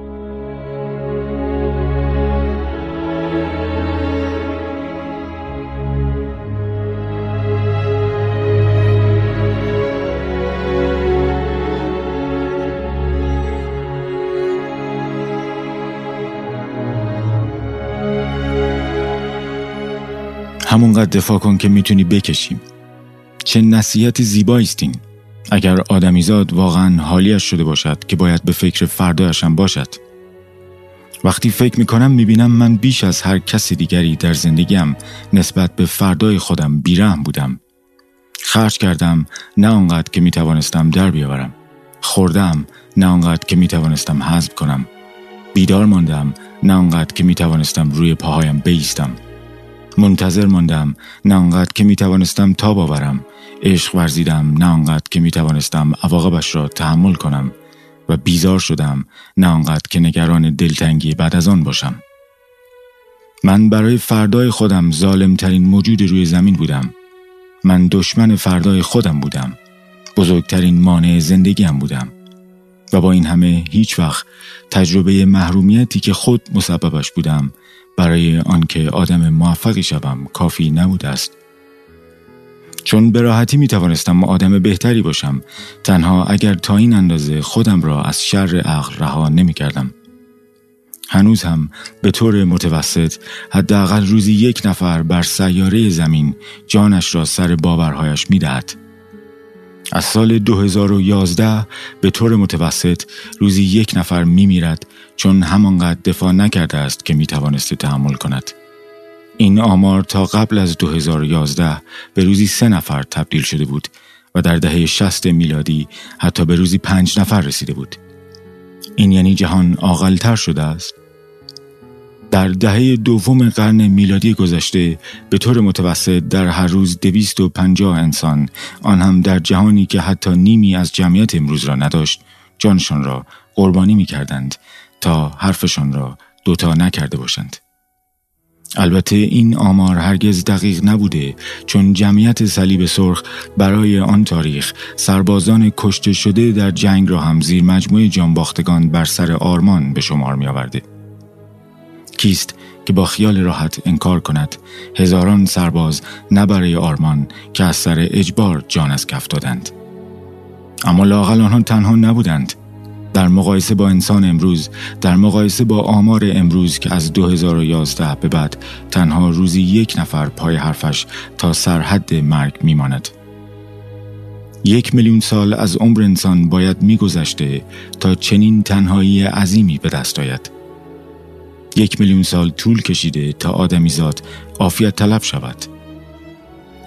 همونقدر دفاع کن که می‌تونی بکشیم. چه نصیحت زیبایی این. اگر آدمیزاد واقعا حالیش شده باشد که باید به فکر فردایشم باشد. وقتی فکر می‌کنم می‌بینم من بیش از هر کسی دیگری در زندگیم نسبت به فردای خودم بیرم بودم. خرج کردم نه آنقدر که می‌توانستم در بیاورم. خوردم نه آنقدر که می‌توانستم حذف کنم. بیدار ماندم نه آنقدر که می‌توانستم روی پاهایم بیستم. منتظر ماندم نه آنقدر که می توانستم باورم. عشق ورزیدم نه آنقدر که می توانستم عواقبش را تحمل کنم. و بیزار شدم نه آنقدر که نگران دلتنگی بعد از آن باشم. من برای فردای خودم ظالمترین موجود روی زمین بودم. من دشمن فردای خودم بودم. بزرگترین مانع زندگیم بودم. و با این همه هیچ وقت تجربه محرومیتی که خود مسببش بودم برای آنکه آدم موفقی شوم کافی نبوده است چون به راحتی می توانستم آدم بهتری باشم تنها اگر تا این اندازه خودم را از شر عقل رها نمی کردم. هنوز هم به طور متوسط حداقل روزی یک نفر بر سیاره زمین جانش را سر باورهایش می دهد. از سال 2011 به طور متوسط روزی یک نفر می میرد چون همانقدر دفاع نکرده است که می توانست تحمل کند. این آمار تا قبل از 2011 به روزی سه نفر تبدیل شده بود و در دهه 60 میلادی حتی به روزی پنج نفر رسیده بود. این یعنی جهان آغلتر شده است. در دهه دوم قرن میلادی گذشته به طور متوسط در هر روز دویست و پنجاه انسان آن هم در جهانی که حتی نیمی از جمعیت امروز را نداشت جانشان را قربانی می کردند تا حرفشان را دوتا نکرده باشند. البته این آمار هرگز دقیق نبوده چون جمعیت صلیب سرخ برای آن تاریخ سربازان کشته شده در جنگ را هم زیر مجموعه جانباختگان بر سر آرمان به شمار می آورده. کیست که با خیال راحت انکار کند هزاران سرباز نه برای آرمان که از سر اجبار جان از کف دادند اما لاقل آنها تنها نبودند در مقایسه با انسان امروز در مقایسه با آمار امروز که از 2011 به بعد تنها روزی یک نفر پای حرفش تا سرحد مرگ میماند. یک میلیون سال از عمر انسان باید میگذشته تا چنین تنهایی عظیمی به دست آید. یک میلیون سال طول کشیده تا آدمیزاد عافیت طلب شود.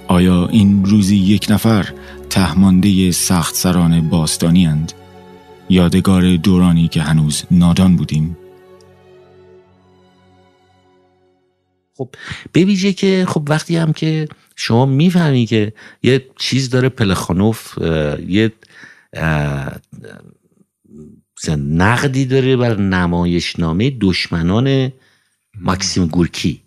آیا این روزی یک نفر تهمانده سخت سران باستانی اند؟ یادگار دورانی که هنوز نادان بودیم. خب ببیجه که خب وقتی هم که شما می‌فهمی که یه چیز داره پلخانوف یه نقدی داره بر نمایشنامه دشمنان ماکسیم گورکی.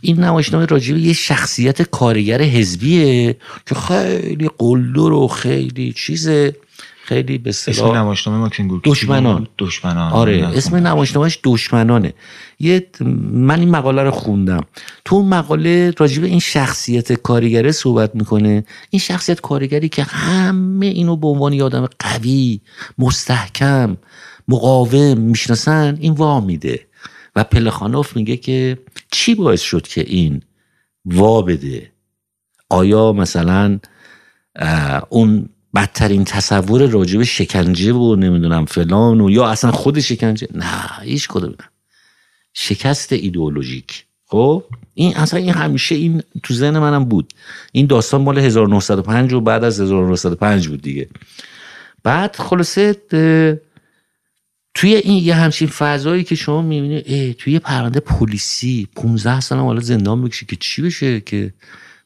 این نمایشنامه راجبه یه شخصیت کارگر حزبیه که خیلی قلدر و خیلی چیزه. خیلی به اسم نمایشنامه ماکسیم دشمنان. دشمنان آره اسم نمایشنامهش دشمنانه. یه من این مقاله رو خوندم. تو اون مقاله راجب این شخصیت کارگره صحبت می‌کنه. این شخصیت کارگری که همه اینو به عنوان یه آدم قوی مستحکم مقاوم می‌شناسن این وا میده. و پلخانوف میگه که چی باعث شد که این وا بده؟ آیا مثلا اون بدترین تصور راجب شکنجه و نمی‌دونم فلان و یا اصلا خود شکنجه. نه هیچ کدوم شکست ایدئولوژیک. خب؟ این اصلا این همیشه این تو ذهن منم بود. این داستان مال 1905 و بعد از 1905 بود دیگه. بعد خلاصه توی این یه همچین فضایی که شما می‌بینی توی یه پرونده پلیسی 15 سال حالا زندان بکشی که چی بشه که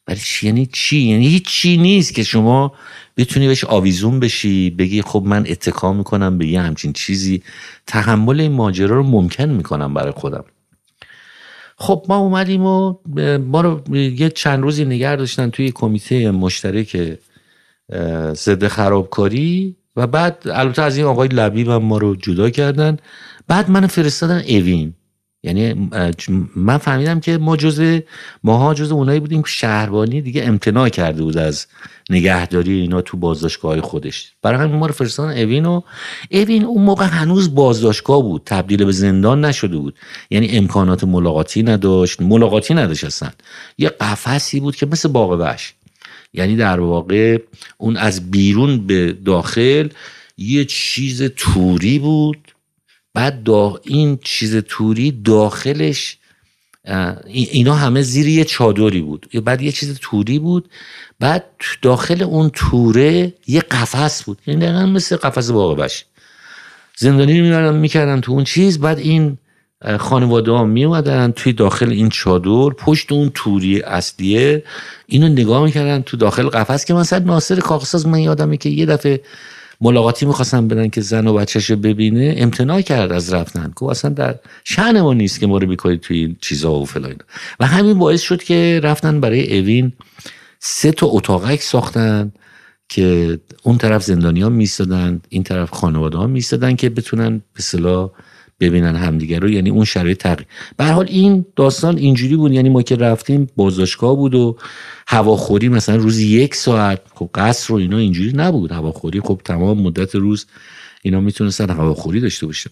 برای چی؟ یعنی چی؟ یعنی هیچ چی نیست که شما بتونی بهش آویزون بشی بگی خب من اتکا می‌کنم به یه همچین چیزی. تحمل این ماجرا رو ممکن می‌کنم برای خودم. خب ما اومدیم و ما رو یه چند روزی نگر داشتن توی کمیته مشترک ضد خرابکاری و بعد البته از این آقای لبیب هم ما رو جدا کردن. بعد من فرستادن اوین. یعنی من فهمیدم که ما جز ماها جز اونایی بودیم که شهربانی دیگه امتناع کرده بود از نگهداری اینا تو بازداشتگاه خودش. برای همین ما رو فرستادن اوین و اوین اون موقع هنوز بازداشتگاه بود. تبدیل به زندان نشده بود. یعنی امکانات ملاقاتی نداشت. ملاقاتی نداشت اصلا. یه قفسی بود که مثل باغ وحش. یعنی در واقع اون از بیرون به داخل یه چیز توری بود. بعد دا این چیز توری داخلش اینا همه زیر یه چادری بود. بعد یه چیز توری بود. بعد داخل اون توره یه قفس بود. یعنی دقیقا مثل قفس باقی بشه زندانی میمدن می‌کردن تو اون چیز. بعد این خانواده ها می توی داخل این چادر پشت اون توری اصلیه. اینو نگاه می‌کردن تو داخل قفس که مثلا ناصر کاغساز من یادمه که یه دفعه ملاقاتی می‌خواستن بدن که زن و بچهش ببینه امتناع کرد از رفتن. که اصلا در شعن ما نیست که ما رو بیکارید توی این چیزا و فلان و همین باعث شد که رفتن برای اوین سه تا اتاقک ساختن که اون طرف زندانی ها میستادن این طرف خانواده ها میستادن که بتونن به صلاح ببینن همدیگه رو. یعنی اون شرایط تغییر. به حال این داستان اینجوری بود. یعنی ما که رفتیم بازداشتگاه بود و هواخوری مثلا روزی یک ساعت. خب قصر رو اینا اینجوری نبود. هواخوری خب تمام مدت روز اینا می‌تونستن هواخوری داشته باشن.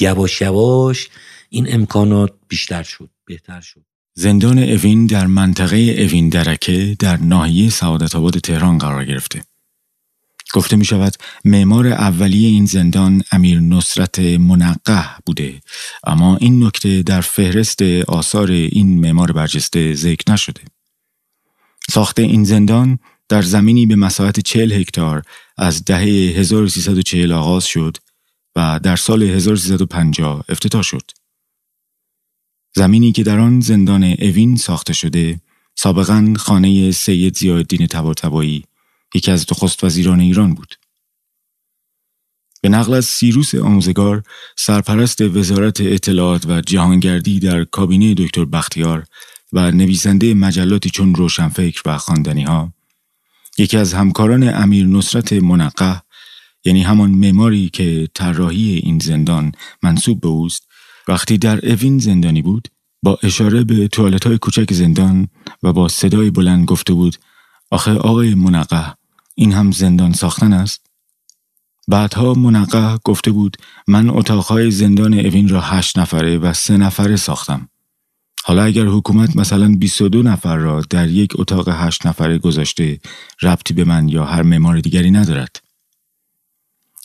یواش یواش این امکانات بیشتر شد بهتر شد. زندان اوین در منطقه اوین درکه در ناحیه سعادت آباد تهران قرار گرفته. گفته می شود معمار اولیه این زندان امیر نصرت منقه بوده اما این نکته در فهرست آثار این معمار برجسته ذکر نشده ساخت این زندان در زمینی به مساحت 40 هکتار از دهه 1340 آغاز شد و در سال 1350 افتتاح شد. زمینی که در آن زندان اوین ساخته شده سابقا خانه سید زیادین تباتبایی یکی از نخست وزیران ایران بود. به نقل از سیروس آموزگار سرپرست وزارت اطلاعات و جهانگردی در کابینه دکتر بختیار و نویسنده مجلاتی چون روشنفکر و خواندنی ها یکی از همکاران امیر نصرت منقه یعنی همان معماری که طراحی این زندان منصوب به اوست وقتی در اوین زندانی بود با اشاره به توالت های کوچک زندان و با صدای بلند گفته بود آخه آقای منقه این هم زندان ساختن است؟ بعدها منقه گفته بود من اتاقهای زندان اوین را هشت نفره و سه نفره ساختم. حالا اگر حکومت مثلا 22 نفر را در یک اتاق هشت نفره گذاشته ربطی به من یا هر معمار دیگری ندارد.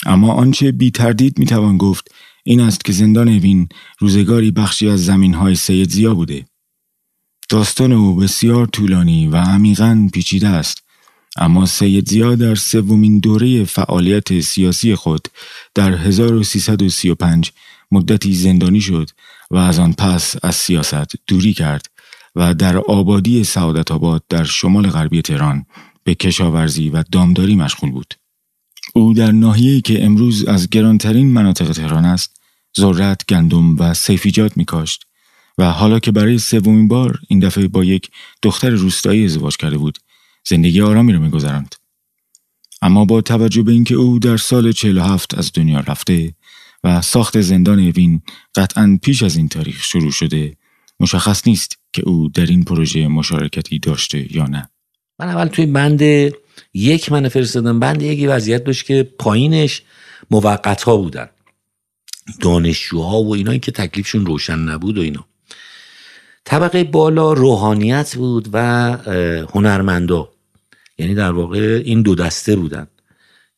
اما آنچه بی تردید می توان گفت این است که زندان اوین روزگاری بخشی از زمین های سید زیا بوده. داستان او بسیار طولانی و عمیقا پیچیده است اما سید زیا در سومین دوره فعالیت سیاسی خود در 1335 مدتی زندانی شد و از آن پس از سیاست دوری کرد و در آبادی سعادت آباد در شمال غربی تهران به کشاورزی و دامداری مشغول بود. او در ناحیه‌ای که امروز از گرانترین مناطق تهران است، ذرت، گندم و سیفیجات میکاشت و حالا که برای سومین بار این دفعه با یک دختر روستایی ازدواج کرده بود، زندگی آرامی را میگذراند. اما با توجه به اینکه او در سال 47 از دنیا رفته و ساخت زندان اوین قطعا پیش از این تاریخ شروع شده مشخص نیست که او در این پروژه مشارکتی داشته یا نه. من اول توی بند یک من فرستادم. بند یکی وضعیت داشت که پایینش موقت ها بودن. دانشجوها و اینایی که تکلیفشون روشن نبود و اینا. طبقه بالا روحانیت بود و هنرمندا. یعنی در واقع این دو دسته بودن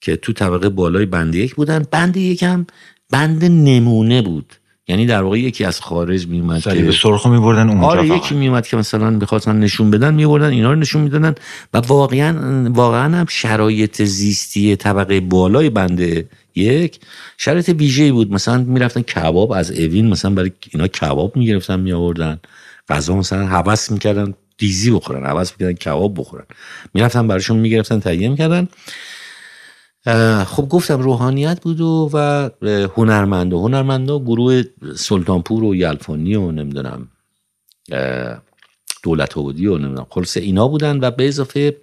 که تو طبقه بالای بند یک بودن. بند یک هم بند نمونه بود. یعنی در واقع یکی از خارج میومد که به سرخ میبردن اونجا آره یکی میومد که مثلا بخواستن نشون بدن میبردن اینا رو نشون می‌دادن. و واقعا واقعا هم شرایط زیستی طبقه بالای بند یک شرایط ویژه‌ای بود. مثلا می‌رفتن کباب از اوین مثلا برای اینا کباب می‌گرفتن میآوردن. غذا مثلا حوس می‌کردن. دیزی بخورن حوس می‌کردن کباب بخورن. می‌رفتن براشون می‌گرفتن تهیه می‌کردن. خب گفتم روحانیت بود و, و هنرمنده هنرمنده گروه سلطانپور و یلفانی و نمی‌دونم دولت آبادی و نمی‌دونم خلاصه اینا بودن و به اضافه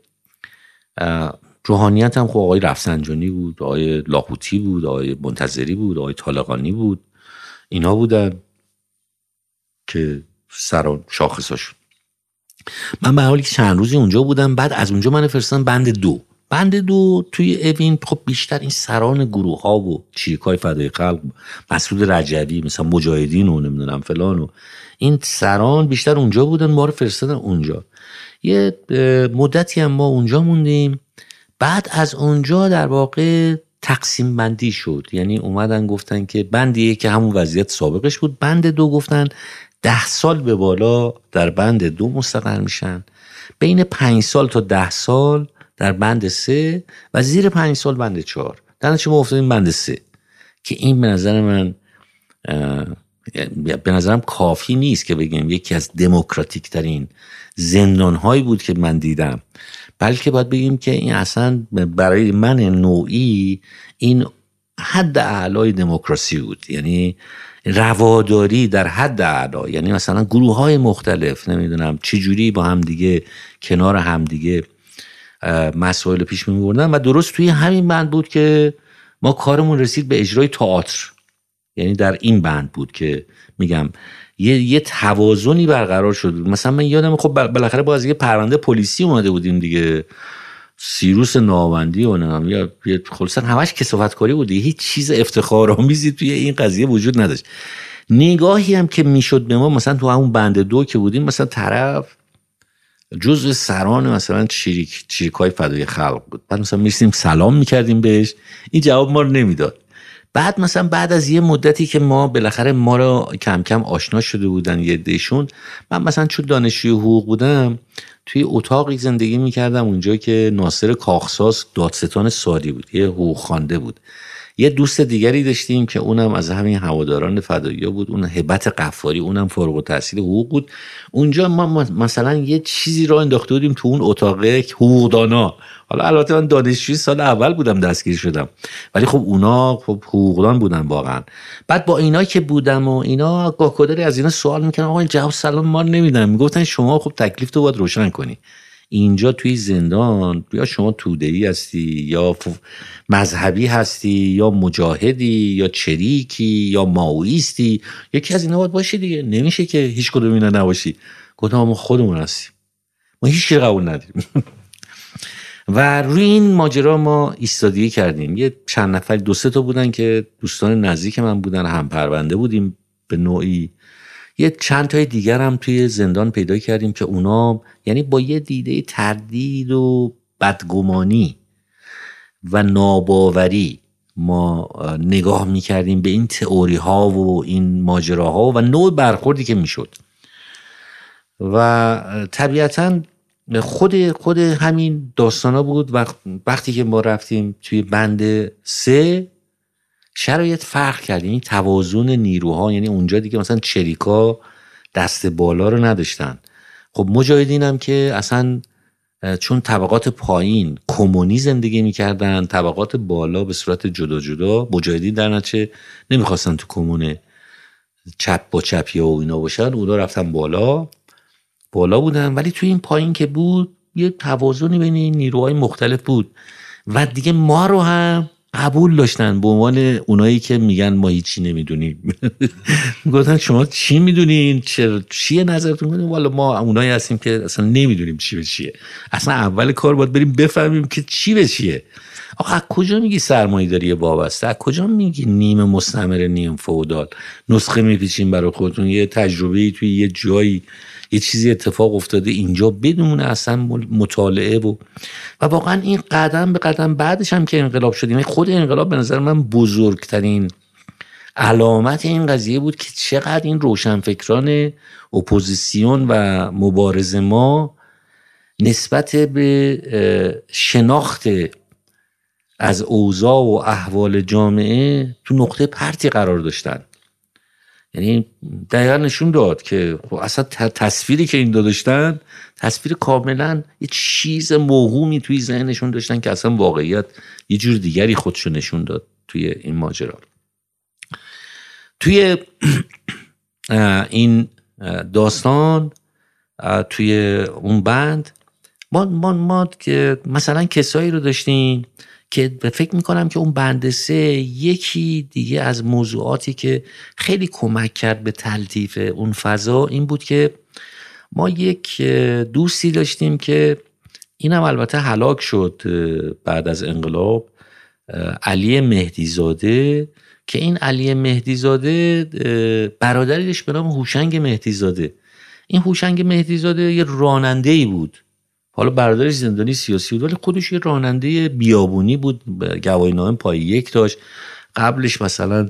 روحانیت هم خب آقای رفسنجانی بود آقای لاهوتی بود آقای منتظری بود آقای طالقانی بود. اینا بودن که سر شاخصاشون من به حالی که چند روزی اونجا بودم بعد از اونجا من فرستادم بند دو. بند دو توی اوین خب بیشتر این سران گروه ها و چیرکای فدای خلق مسعود رجوی مثلا مجاهدین و نمی‌دونم فلان و این سران بیشتر اونجا بودن ما رو فرستادن اونجا. یه مدتی هم ما اونجا موندیم. بعد از اونجا در واقع تقسیم بندی شد. یعنی اومدن گفتن که بندیه که همون وضعیت سابقش بود. بند دو گفتن ده سال به بالا در بند دو مستقر میشن. بین پنج سال تا ده سال در بند سه و زیر پنج سال بند چهار. در نتیجه ما افتادیم بند سه. که این به نظر من به نظرم کافی نیست که بگیم یکی از دموکراتیک ترین زندان هایی بود که من دیدم. بلکه باید بگیم که این اصلا برای من نوعی این حد اعلای دموکراسی بود. یعنی رواداری در حد اعلا. یعنی مثلا گروه های مختلف نمی‌دونم چجوری با هم دیگه کنار هم دیگه مسائل پیش می بردن و درست توی همین بند بود که ما کارمون رسید به اجرای تئاتر. یعنی در این بند بود که میگم یه, یه توازنی برقرار شد. مثلا من یادم خب بالاخره باز یه پرونده پلیسی اومده بودیم دیگه. سیروس ناوندی و نام یا خلاصا همش کسافت کاری بودی هیچ چیز افتخارآمیزی توی این قضیه وجود نداشت. نگاهی هم که می‌شد به ما مثلا تو همون بند دو که بودیم مثلا طرف جزء سران مثلا چیریک های فدای خلق بود. بعد مثلا می‌رسیم سلام می‌کردیم بهش. این جواب ما رو نمی‌داد. بعد مثلا بعد از یه مدتی که ما بالاخره ما رو کم کم آشنا شده بودن یه دیشون من مثلا چون دانشجوی حقوق بودم توی اتاقی زندگی می‌کردم اونجا که ناصر کاخساس دادستان ساری بود یه حقوق خوانده بود. یه دوست دیگری داشتیم که اونم از همین هواداران فدایی بود اون هبت قفاری اونم فارغ التحصیل حقوق بود. اونجا ما مثلا یه چیزی را انداخته بودیم تو اون اتاق حقوقدانا. حالا البته من دانشجوی سال اول بودم دستگیر شدم. ولی خب اونا خب حقوقدان بودن واقعا. بعد با اینا که بودم و اینا گاهی از اینا سوال می‌کنن آقا جواب سلام ما نمیدن. می‌گفتن شما خب تکلیف تو باید روشن کنی. اینجا توی زندان یا شما تودهی هستی یا مذهبی هستی یا مجاهدی یا چریکی یا ماویستی یکی از اینا باید باشی دیگه. نمیشه که هیچ کدوم اینا نباشی. گفتم ما خودمون هستیم. ما هیچ قبول نداریم. و روی این ماجرا ما ایستادگی کردیم. یه چند نفر دو سه تا بودن که دوستان نزدیک من بودن هم پرونده بودیم. به نوعی یه چند تای دیگر هم توی زندان پیدا کردیم که اونا یعنی با یه دیده تردید و بدگمانی و ناباوری ما نگاه می‌کردیم به این تئوری ها و این ماجراها و نوع برخوردی که می‌شد. و طبیعتا خود خود همین داستانا بود. وقتی که ما رفتیم توی بند سه شرایط فرق کرد. یعنی توازن نیروها یعنی اونجا دیگه مثلا چریکا دست بالا رو نداشتن. خب مجاهدین هم که اصلا چون طبقات پایین کمونی زندگی می‌کردن طبقات بالا به صورت جدا جدا مجاهدین در نتیجه نمی‌خواستن تو کمون چپ با چپی و اینا باشن اونا رفتن بالا. بالا بودن ولی تو این پایین که بود یه توازنی بین این نیروهای مختلف بود. و دیگه ما رو هم قبول داشتن به عنوان اونایی که میگن ما هیچی نمی‌دونیم. گفتن شما چی می‌دونین؟ چه چیه نظرتون؟ کنید والا ما اونایی هستیم که اصلا نمی‌دونیم چی به چیه. اصلا اول کار باید بریم بفهمیم که چی به چیه. آقا از کجا میگی سرمایه داری وابسته؟ از کجا میگی نیم مستمر نیم فودال نسخه میپیچین برای خودتون. یه تجربه توی یه جایی یه چیزی اتفاق افتاده اینجا بدون اصلا مطالعه و و واقعا این قدم به قدم بعدش هم که انقلاب شدیم یعنی خود انقلاب به نظر من بزرگترین علامت این قضیه بود که چقدر این روشنفکران اپوزیسیون و مبارزه ما نسبت به شناخت از اوضاع و احوال جامعه تو نقطه پرتی قرار داشتن. یعنی دقیقا نشون داد که خب اصلا تصویری که این داشتن تصویر کاملا یه چیز موهومی توی ذهنشون داشتن که اصلا واقعیت یه جور دیگری خودشون نشون داد توی این ماجرا. توی این داستان توی اون بند ما, ما, ما که مثلا کسایی رو داشتیم که فکر می‌کنم که اون بند سه یکی دیگه از موضوعاتی که خیلی کمک کرد به تلطیف اون فضا این بود که ما یک دوستی داشتیم که اینم البته هلاک شد بعد از انقلاب علی مهدیزاده که این علی مهدیزاده برادری داشت به نام هوشنگ مهدیزاده. این هوشنگ مهدیزاده یه راننده ای بود. حالا برادرش زندانی سیاسی بود ولی خودش یه راننده بیابونی بود گواهی نامه پای یک داشت. قبلش مثلا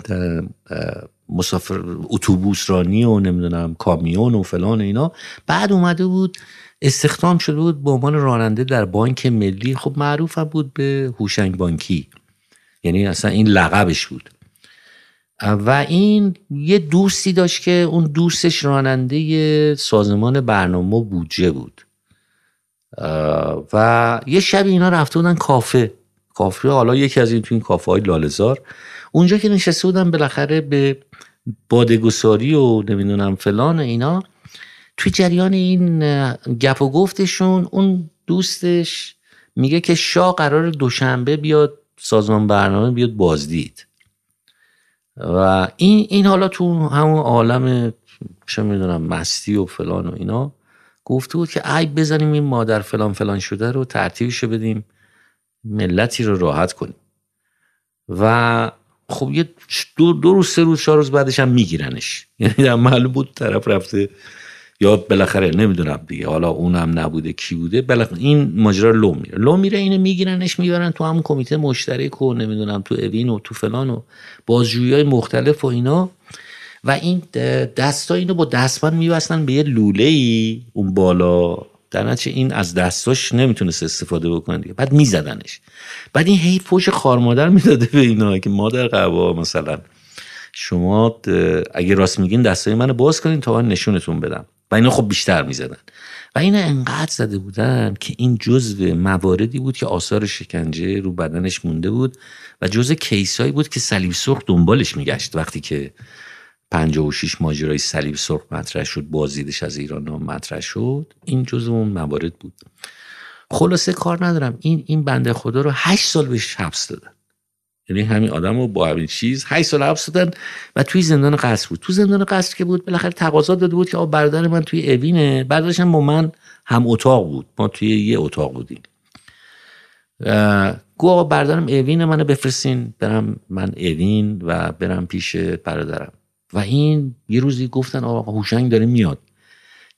مسافر اتوبوس رانی و نمی‌دونم کامیون و فلان اینا. بعد اومده بود استخدام شده بود به عنوان راننده در بانک ملی. خب معروف بود به هوشنگ بانکی. یعنی اصلا این لقبش بود. و این یه دوستی داشت که اون دوستش راننده سازمان برنامه بودجه بود. و یه شب اینا رفته بودن کافه. کافه حالا یکی از این تو این کافه های لالزار اونجا که نشسته بودن بالاخره به بادگساری و نمی‌دونم فلان اینا توی جریان این گپ و گفتشون اون دوستش میگه که شاه قرار دوشنبه بیاد سازمان برنامه بیاد بازدید. و این این حالا تو همون عالم چه می‌دونم مستی و فلان و اینا گفته بود که ای بزنیم این مادر فلان فلان شده رو ترتیبشو بدیم ملتی رو راحت کنیم. و خب یه دو, دو روز سه روز چهار روز بعدش هم میگیرنش. یعنی در معلوم بود طرف رفته یا بالاخره نمی‌دونم دیگه حالا اونم نبوده کی بوده بالاخره این ماجرا لو میره. لو میره اینو میگیرنش می‌برن تو همون کمیته مشترک و نمی‌دونم تو اوین و تو فلان و بازجویی های مختلف و اینا. و این دستا اینو با دستبند میبستن به یه لوله ای اون بالا. در نتیجه این از دستاش نمی‌تونست استفاده بکنه دیگه. بعد میزدنش. بعد این هی فوش خارمادر می‌داده به اینا که مادر قبا مثلا شما اگه راست میگین دستای منو باز کنین تا من نشونتون بدم. و اینا خب بیشتر می‌زدن. و اینا انقدر زده بودن که این جزء مواردی بود که آثار شکنجه رو بدنش مونده بود و جزء کیسایی بود که صلیب سرخ دنبالش میگشت وقتی که 56 ماجرای صلیب سرخ مطرح شد بازدیدش از ایران مطرح شد. این جزو اون موارد بود. خلاصه کار ندارم. این این بنده خدا رو 8 سال بهش حبس دادن. یعنی همین آدم رو با همین چیز 8 سال حبس دادن و توی زندان قصر بود. تو زندان قصر که بود بالاخره تقاضا داده بود که آقا برادر من توی اوینه. بعدش هم با من هم اتاق بود. ما توی یه اتاق بودیم. گو آقا بردارم اوین منو بفرستین. برم من اوین و برم پیش برادرم. و این یه روزی گفتن آقا هوشنگ داره میاد.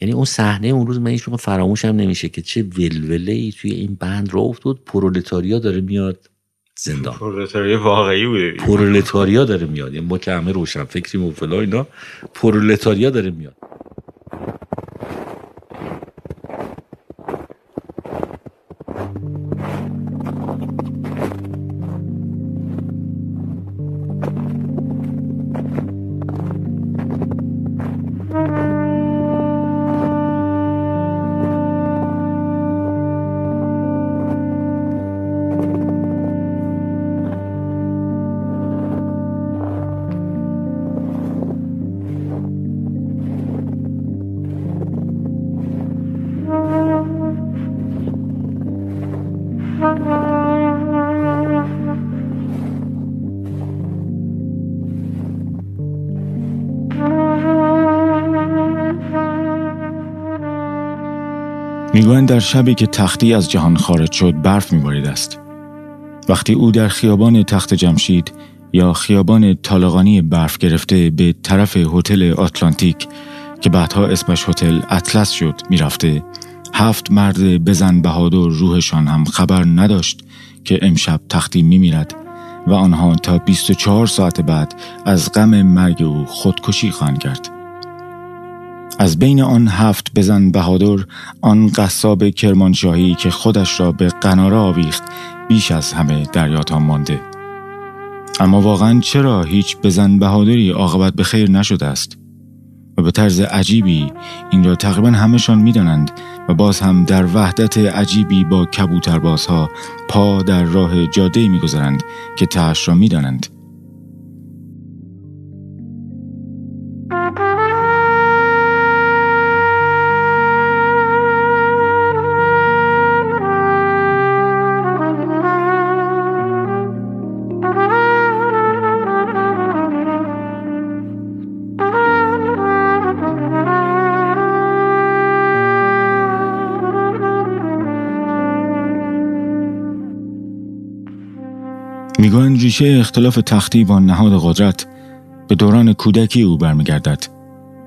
یعنی اون صحنه اون روز من هیچ فراموشم نمیشه که چه ولوله ای توی این بند رو افتاد. پرولتاریا داره میاد زندان. پرولتاریا واقعی بوده پرولتاریا داره میاد. یعنی ما که همه روشن فکریم و فلا اینا پرولتاریا داره میاد. می‌گویند در شبی که تختی از جهان خارج شد برف میبارید است. وقتی او در خیابان تخت جمشید یا خیابان طالقانی برف گرفته به طرف هتل آتلانتیک که بعدها اسمش هتل اطلس شد می‌رفته هفت مرد بزن بهادر روحشان هم خبر نداشت که امشب تختی میمیرد و آنها تا 24 ساعت بعد از غم مرگ او خودکشی خواهند کرد. از بین آن هفت بزن بهادر آن قصاب کرمانشاهی که خودش را به قناره آویخت بیش از همه دریاتا مانده. اما واقعا چرا هیچ بزن بهادری عاقبت به خیر نشده است؟ و به طرز عجیبی این را تقریبا همشان می‌دانند و باز هم در وحدت عجیبی با کبوتربازها پا در راه جاده می‌گذارند که تهش را می‌دانند. ریشه اختلاف تختی با نهاد قدرت به دوران کودکی او برمیگردد.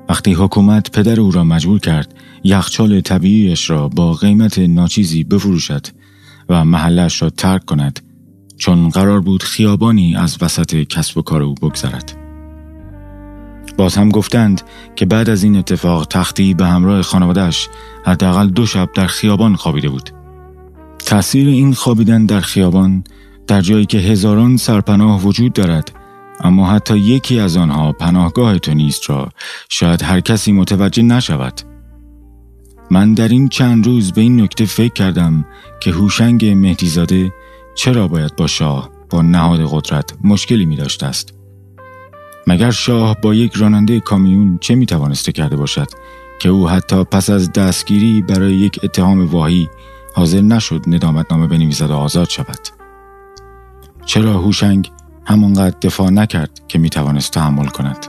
وقتی حکومت پدر او را مجبور کرد یخچال طبیعیش را با قیمت ناچیزی بفروشد و محلش را ترک کند چون قرار بود خیابانی از وسط کسب و کار او بگذرد. باز هم گفتند که بعد از این اتفاق تختی به همراه خانوادهش حداقل دو شب در خیابان خوابیده بود. تأثیر این خوابیدن در خیابان در جایی که هزاران سرپناه وجود دارد اما حتی یکی از آنها پناهگاه تو نیست را شاید هر کسی متوجه نشود. من در این چند روز به این نکته فکر کردم که هوشنگ مهدیزاده چرا باید با شاه با نهاد قدرت مشکلی می داشته است. مگر شاه با یک راننده کامیون چه می توانسته کرده باشد که او حتی پس از دستگیری برای یک اتهام واهی حاضر نشد ندامت نامه بنویسد و آزاد شود؟ چرا هوشنگ همانقدر دفاع نکرد که می توانست تحمل کند؟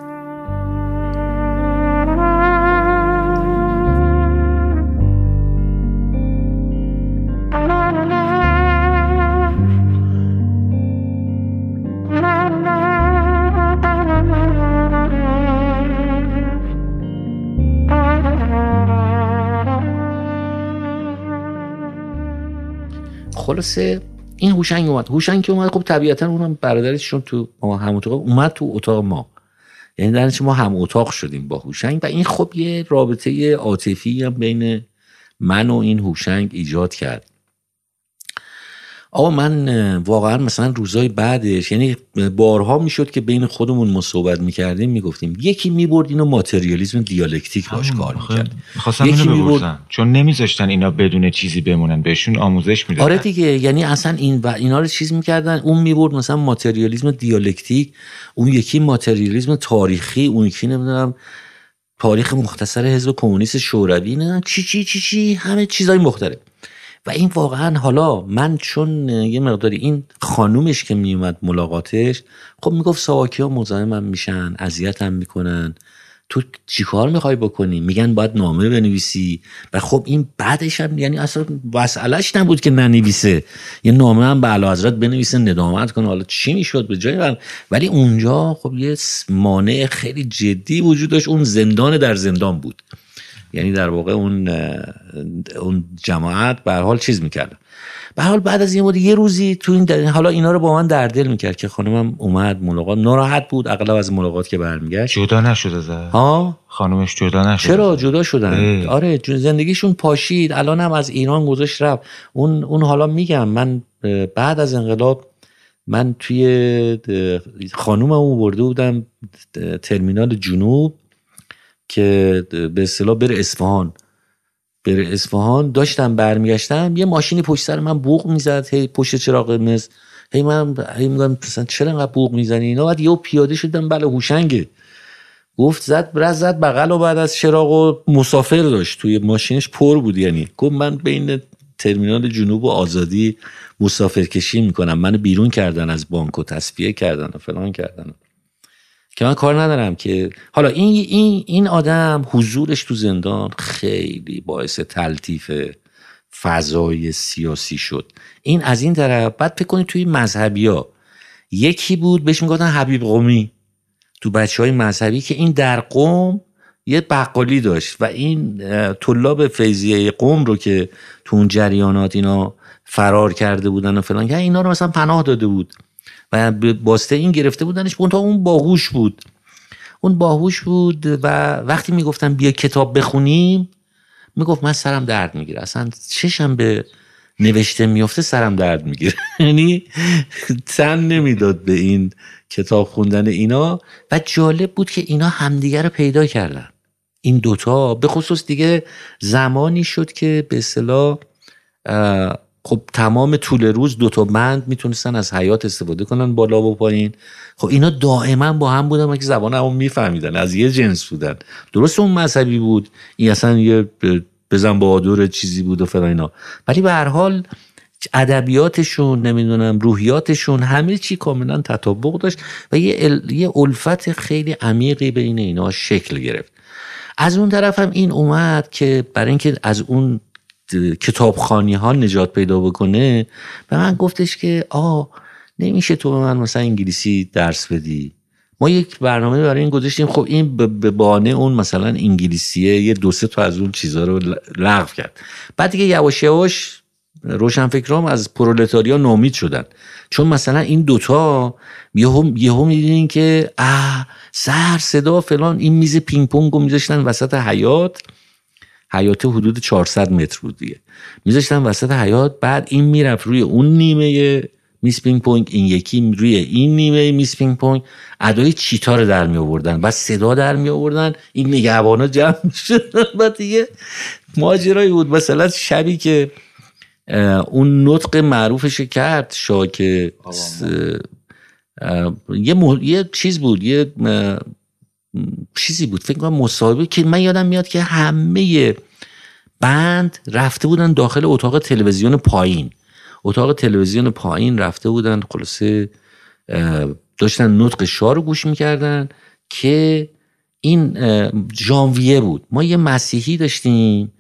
خلاصه این هوشنگ اومد. هوشنگ که اومد خب طبیعتا اونم برادرشون تو ما هم اتاق اومد تو اتاق ما. یعنی در ما هم اتاق شدیم با هوشنگ و این خب یه رابطه عاطفی هم بین من و این هوشنگ ایجاد کرد. آقا من واقعا مثلا روزای بعدش یعنی بارها می‌شد که بین خودمون ما صحبت می‌کردیم می‌گفتیم یکی می‌برد اینو ماتریالیزم دیالکتیک باش کار می‌کرد. خواستم اینو بپرسم چون نمیذاشتن اینا بدون چیزی بمونن بهشون آموزش می‌دادن. آره دیگه یعنی اصلا این و اینا رو چیز می‌کردن. اون می‌برد مثلا ماتریالیزم دیالکتیک اون یکی ماتریالیزم تاریخی اون یکی نمی‌دونم تاریخ مختصر حزب کمونیست شوروی نه چی چی چی چی همه چیزای مختلف. و این واقعا حالا من چون یه مقداری این خانومش که میومد ملاقاتش خب می‌گفت ساواکی ها میشن اذیتم می‌کنن. تو چیکار می‌خوای بکنی؟ میگن باید نامه بنویسی. و خب این بعدش هم یعنی اصلا مسئلهش نبود که ننویسه. یه نامه هم به اعلی حضرت بنویسه ندامت کنه. حالا چی می‌شد؟ به جای ولی اونجا خب یه مانع خیلی جدی وجود داشت. اون زندان در زندان بود. یعنی در واقع اون اون جماعت به حال چیز می‌کردن به حال بعد از یه مدت یه روزی تو این در... حالا اینا رو با من در دل می‌کرد که خانمم اومد ملاقات ناراحت بود اغلب از ملاقات که برمیگشت. جدا نشده زد ها؟ خانمش جدا نشد چرا جدا شدن؟ آره زندگیشون پاشید الان هم از ایران گذاشت رفت. اون اون حالا میگم من بعد از انقلاب من توی خانومم برده بودم ترمینال جنوب. که به اصطلاح بره اصفهان. بره اصفهان داشتم برمیگشتم یه ماشینی پشت سر من بوق می‌زد هی پشت چراغ قرمز هی من هی میگم چرا انقدر بوق می‌زنی اینا؟ بعد یهو پیاده شدم بله هوشنگه. گفت زد برز زد بغل و بعد از چراغ و مسافر داشت توی ماشینش پر بود یعنی. گفت من بین ترمینال جنوب و آزادی مسافر کشی می‌کنم منو بیرون کردن از بانک و تصفیه کردن و فلان کردن. که من کار ندارم که حالا این این این آدم حضورش تو زندان خیلی باعث تلطیف فضای سیاسی شد. این از این طرف بعد فکر کنید توی مذهبی ها یکی بود بهش می‌گفتن حبیب قومی. تو بچه های مذهبی که این در قوم یه بقالی داشت و این طلاب فیضیه قوم رو که تو اون جریانات اینا فرار کرده بودن و فلان که اینا رو مثلا پناه داده بود. و باسته این گرفته بودنش تا اون باهوش بود. اون باهوش بود و وقتی می‌گفتم بیا کتاب بخونیم می‌گفت من سرم درد می‌گیره. اصلا چشم به نوشته میفته سرم درد می‌گیره. یعنی تن نمی‌داد به این کتاب خوندن اینا و جالب بود که اینا همدیگه رو پیدا کردن. این دوتا به خصوص دیگه زمانی شد که به اصطلاح خب تمام طول روز دو تا بند می‌تونستن از حیات استفاده کنن بالا و پایین. خب اینا دائما با هم بودن که زبان همون میفهمیدن از یه جنس بودن. درست اون مذهبی بود. این اصلا یه بزن بهادر چیزی بود و فلان اینا. ولی به هر حال ادبیاتشون نمی‌دونم روحیاتشون همه چی کاملا تطابق داشت و یه, یه الفت خیلی عمیقی بین اینا شکل گرفت. از اون طرف هم این اومد که برای اینکه از اون کتابخانی ها نجات پیدا بکنه به من گفتش که آ نمیشه تو به من مثلا انگلیسی درس بدی. ما یک برنامه برای این گذاشتیم. خب این به بانه اون مثلا انگلیسیه یه دو سه تا از اون چیزها رو لغو کرد. بعد دیگه یواش یواش روشنفکرام از پرولتاریا نامید شدن. چون مثلا این دوتا یهو یهو می‌دونین که اه سر صدا فلان این میز پینگ پونگ رو میذاشتن وسط حیات حیات حدود 400 متر بود دیگه. میذاشتن وسط حیات بعد این می‌رفت روی اون نیمه میس پینگ پونگ این یکی روی این نیمه میس پینگ پونگ. ادای چیتا رو در می آوردن بعد صدا در می آوردن این نگهبانا جمع شدن بعد دیگه ماجرایی بود. مثلا شبی که اون نطق معروفش کرد شاکه یه, یه چیز بود یه چیزی بود. فکر کنم مصاحبه که من یادم میاد که همه بند رفته بودن داخل اتاق تلویزیون پایین. اتاق تلویزیون پایین رفته بودن خلاصه داشتن نطق شاه رو گوش می‌کردن که این ژانویه بود. ما یه مسیحی داشتیم.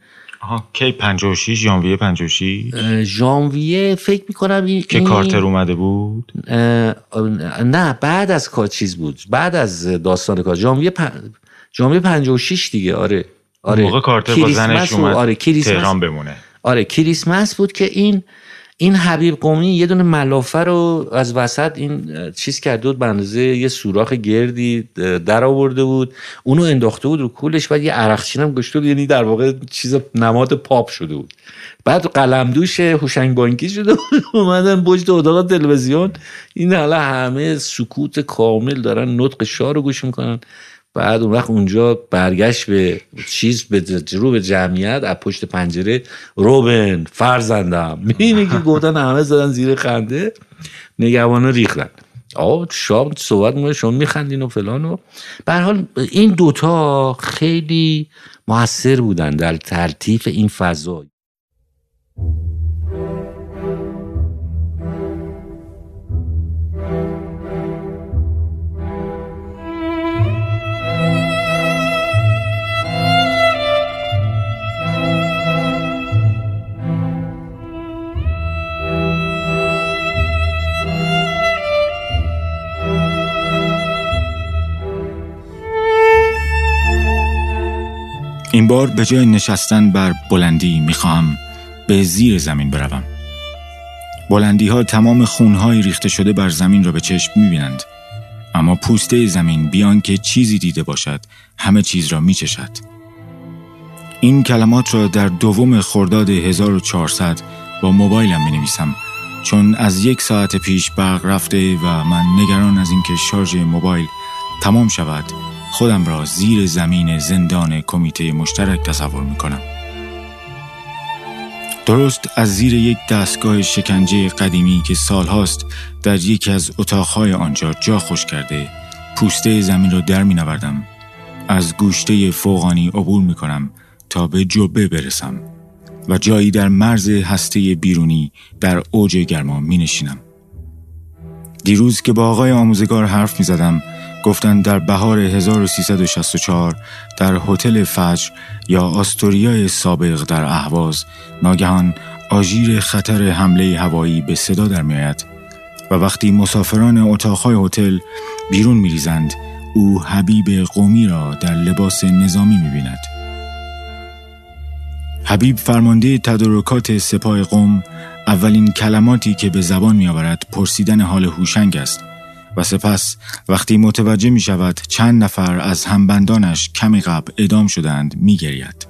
آها کی 56 ژانویه 56 ژانویه فکر می‌کنم این که کارتر اومده بود؟ نه بعد از کار چیز بود. بعد از داستان کار. ژانویه پ... ژانویه 56 دیگه. آره آره. موقع کارتر با زنش اومد آره تهران بمونه. آره کریسمس بود که این این حبیب قومی یه دونه ملافه رو از وسط این چیز کرده بود به اندازه یه سوراخ گردی در آورده بود. اونو انداخته بود رو کولش بعد یه عرقچین هم گشته بود یعنی در واقع چیز نماد پاپ شده بود. بعد قلمدوش هوشنگ بانکی شده بود. اومدن پشت اتاق تلویزیون. این حالا همه سکوت کامل دارن نطق شاه رو گوش می‌کنن. بعد اون وقت اونجا برگشت به چیز به رو به جمعیت از پشت پنجره روبن فرزندم. می‌بینی که گفتن همه زدن زیر خنده نگهبانا ریختن. آه شام صحبت می‌کنه شما میخندین و فلان و حال این دوتا خیلی موثر بودن در ترتیف این فضا این بار به جای نشستن بر بلندی می‌خواهم به زیر زمین بروم. بلندی ها تمام خونهای ریخته شده بر زمین را به چشم می‌بینند. اما پوسته زمین بیان که چیزی دیده باشد همه چیز را میچشد. این کلمات را در دوم خرداد 1400 با موبایلم می چون از یک ساعت پیش برق رفته و من نگران از اینکه شارژ موبایل تمام شود. خودم را زیر زمین زندان کمیته مشترک تصور می کنم. درست از زیر یک دستگاه شکنجه قدیمی که سالهاست در یکی از اتاقهای آنجا جا خوش کرده پوسته زمین را در می نوردم. از گوشته فوقانی عبور می کنم تا به جبه برسم و جایی در مرز هسته بیرونی در اوج گرما می نشینم. دیروز که با آقای آموزگار حرف می زدم گفتند در بهار 1364 در هتل فجر یا آستوریای سابق در اهواز ناگهان آژیر خطر حمله هوایی به صدا در میآید و وقتی مسافران اتاقهای هتل بیرون میریزند او حبیب قومی را در لباس نظامی می‌بیند. حبیب فرمانده تدارکات سپاه قوم اولین کلماتی که به زبان میآورد پرسیدن حال هوشنگ است. و سپس وقتی متوجه می شود چند نفر از همبندانش کمی قبل ادام شدند می گرید.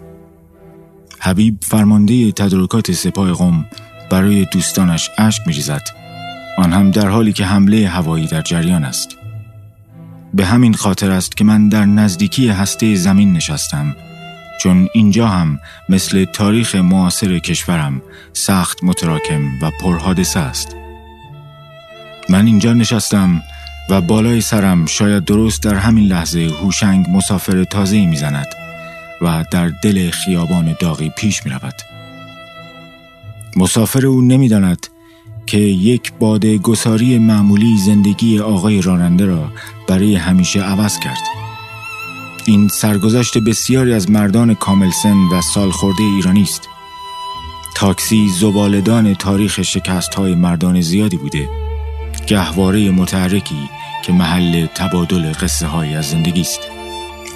حبیب فرمانده تدارکات سپاه قوم برای دوستانش اشک می ریزد. آن هم در حالی که حمله هوایی در جریان است. به همین خاطر است که من در نزدیکی هسته زمین نشستم چون اینجا هم مثل تاریخ معاصر کشورم سخت متراکم و پرحادثه است. من اینجا نشستم و بالای سرم شاید درست در همین لحظه هوشنگ مسافر تازه می‌زند و در دل خیابان داغی پیش می رود. مسافر او نمی‌داند که یک باد گساری معمولی زندگی آقای راننده را برای همیشه عوض کرد. این سرگذشت بسیاری از مردان کامل سن و سالخورده ایرانی است. تاکسی زبالدان تاریخ شکست های مردان زیادی بوده گهواره متحرکی که محل تبادل قصه های از زندگی است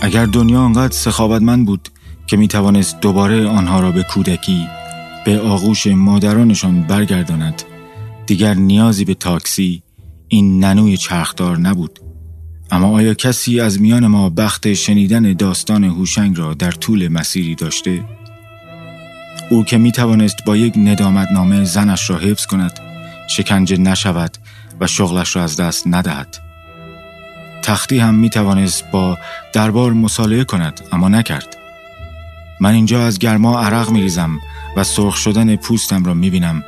اگر دنیا آنقدر سخاوتمند بود که می توانست دوباره آنها را به کودکی به آغوش مادرانشان برگرداند دیگر نیازی به تاکسی این ننوی چرخدار نبود اما آیا کسی از میان ما بخت شنیدن داستان هوشنگ را در طول مسیری داشته؟ او که می توانست با یک ندامتنامه زنش را حفظ کند شکنجه نشود و شغلش را از دست ندهد تختی هم می توانست با دربار مصالحه کند اما نکرد من اینجا از گرما عرق می ریزم و سرخ شدن پوستم را می بینم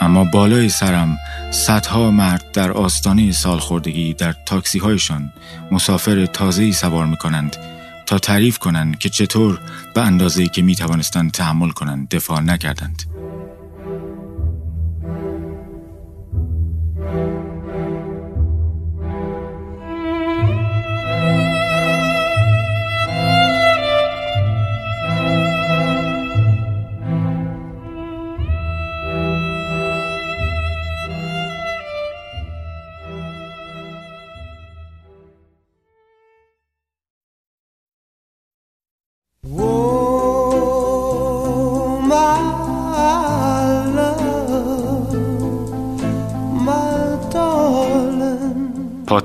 اما بالای سرم صدها مرد در آستانه سالخوردگی در تاکسی هایشان مسافر تازه‌ای سوار می کنند تا تعریف کنند که چطور به اندازه‌ای که می توانستند تحمل کنند دفاع نکردند.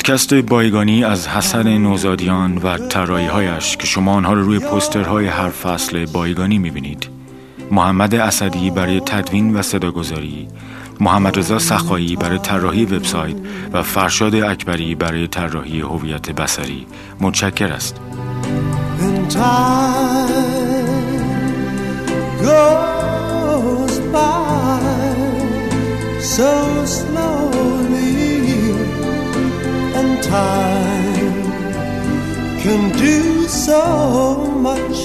پادکست بایگانی از حسن نوزادیان و ترایی هایش که شما آنها رو روی پوسترهای هر فصل بایگانی می‌بینید. محمد اسدی برای تدوین و صداگذاری محمد رضا سخایی برای طراحی وبسایت و فرشاد اکبری برای طراحی هویت بصری. متشکر است. Time can do so much.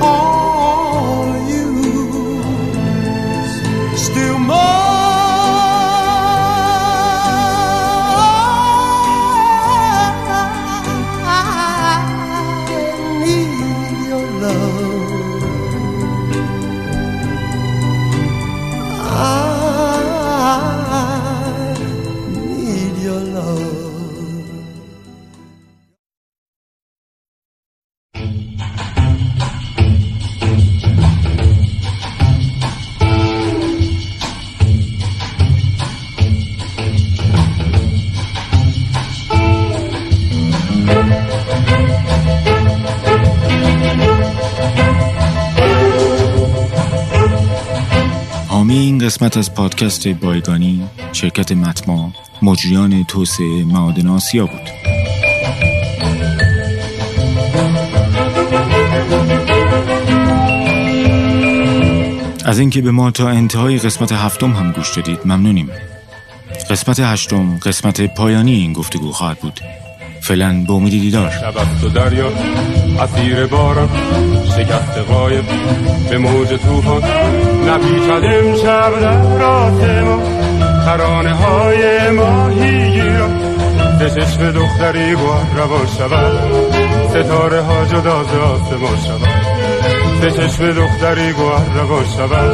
All you still more. قسمت از پادکست بایگانی شرکت متما مجریان توسعه معادن آسیا بود. از اینکه به ما تا انتهای قسمت هفتم هم گوش دادید ممنونیم. قسمت هشتم قسمت پایانی این گفتگو خواهد بود. فعلا به امید دیدار. دریا اسیر باران شکست قایب به موج توفان نپیچد امشب در آسمان ترانه های ماهی گیران به چشم دختری گوهر روان شود ستاره ها جدا ز آسمان شود. به چشم دختری گوهر روان شود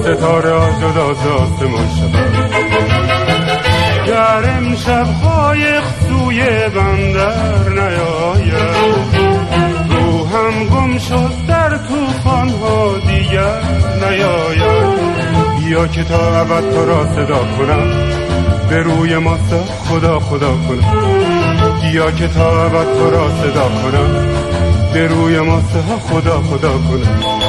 ستاره ها جدا ز آسمان شود. گر امشب قایق سوی بندر نیاید روحم گم شد در توفان ها دیگر نیاید. بیا که تا عبد تو را صدا کنم. به روی ماست خدا خدا کنم. بیا که تا عبد تو را صدا کنم. به روی ماست خدا خدا کنم.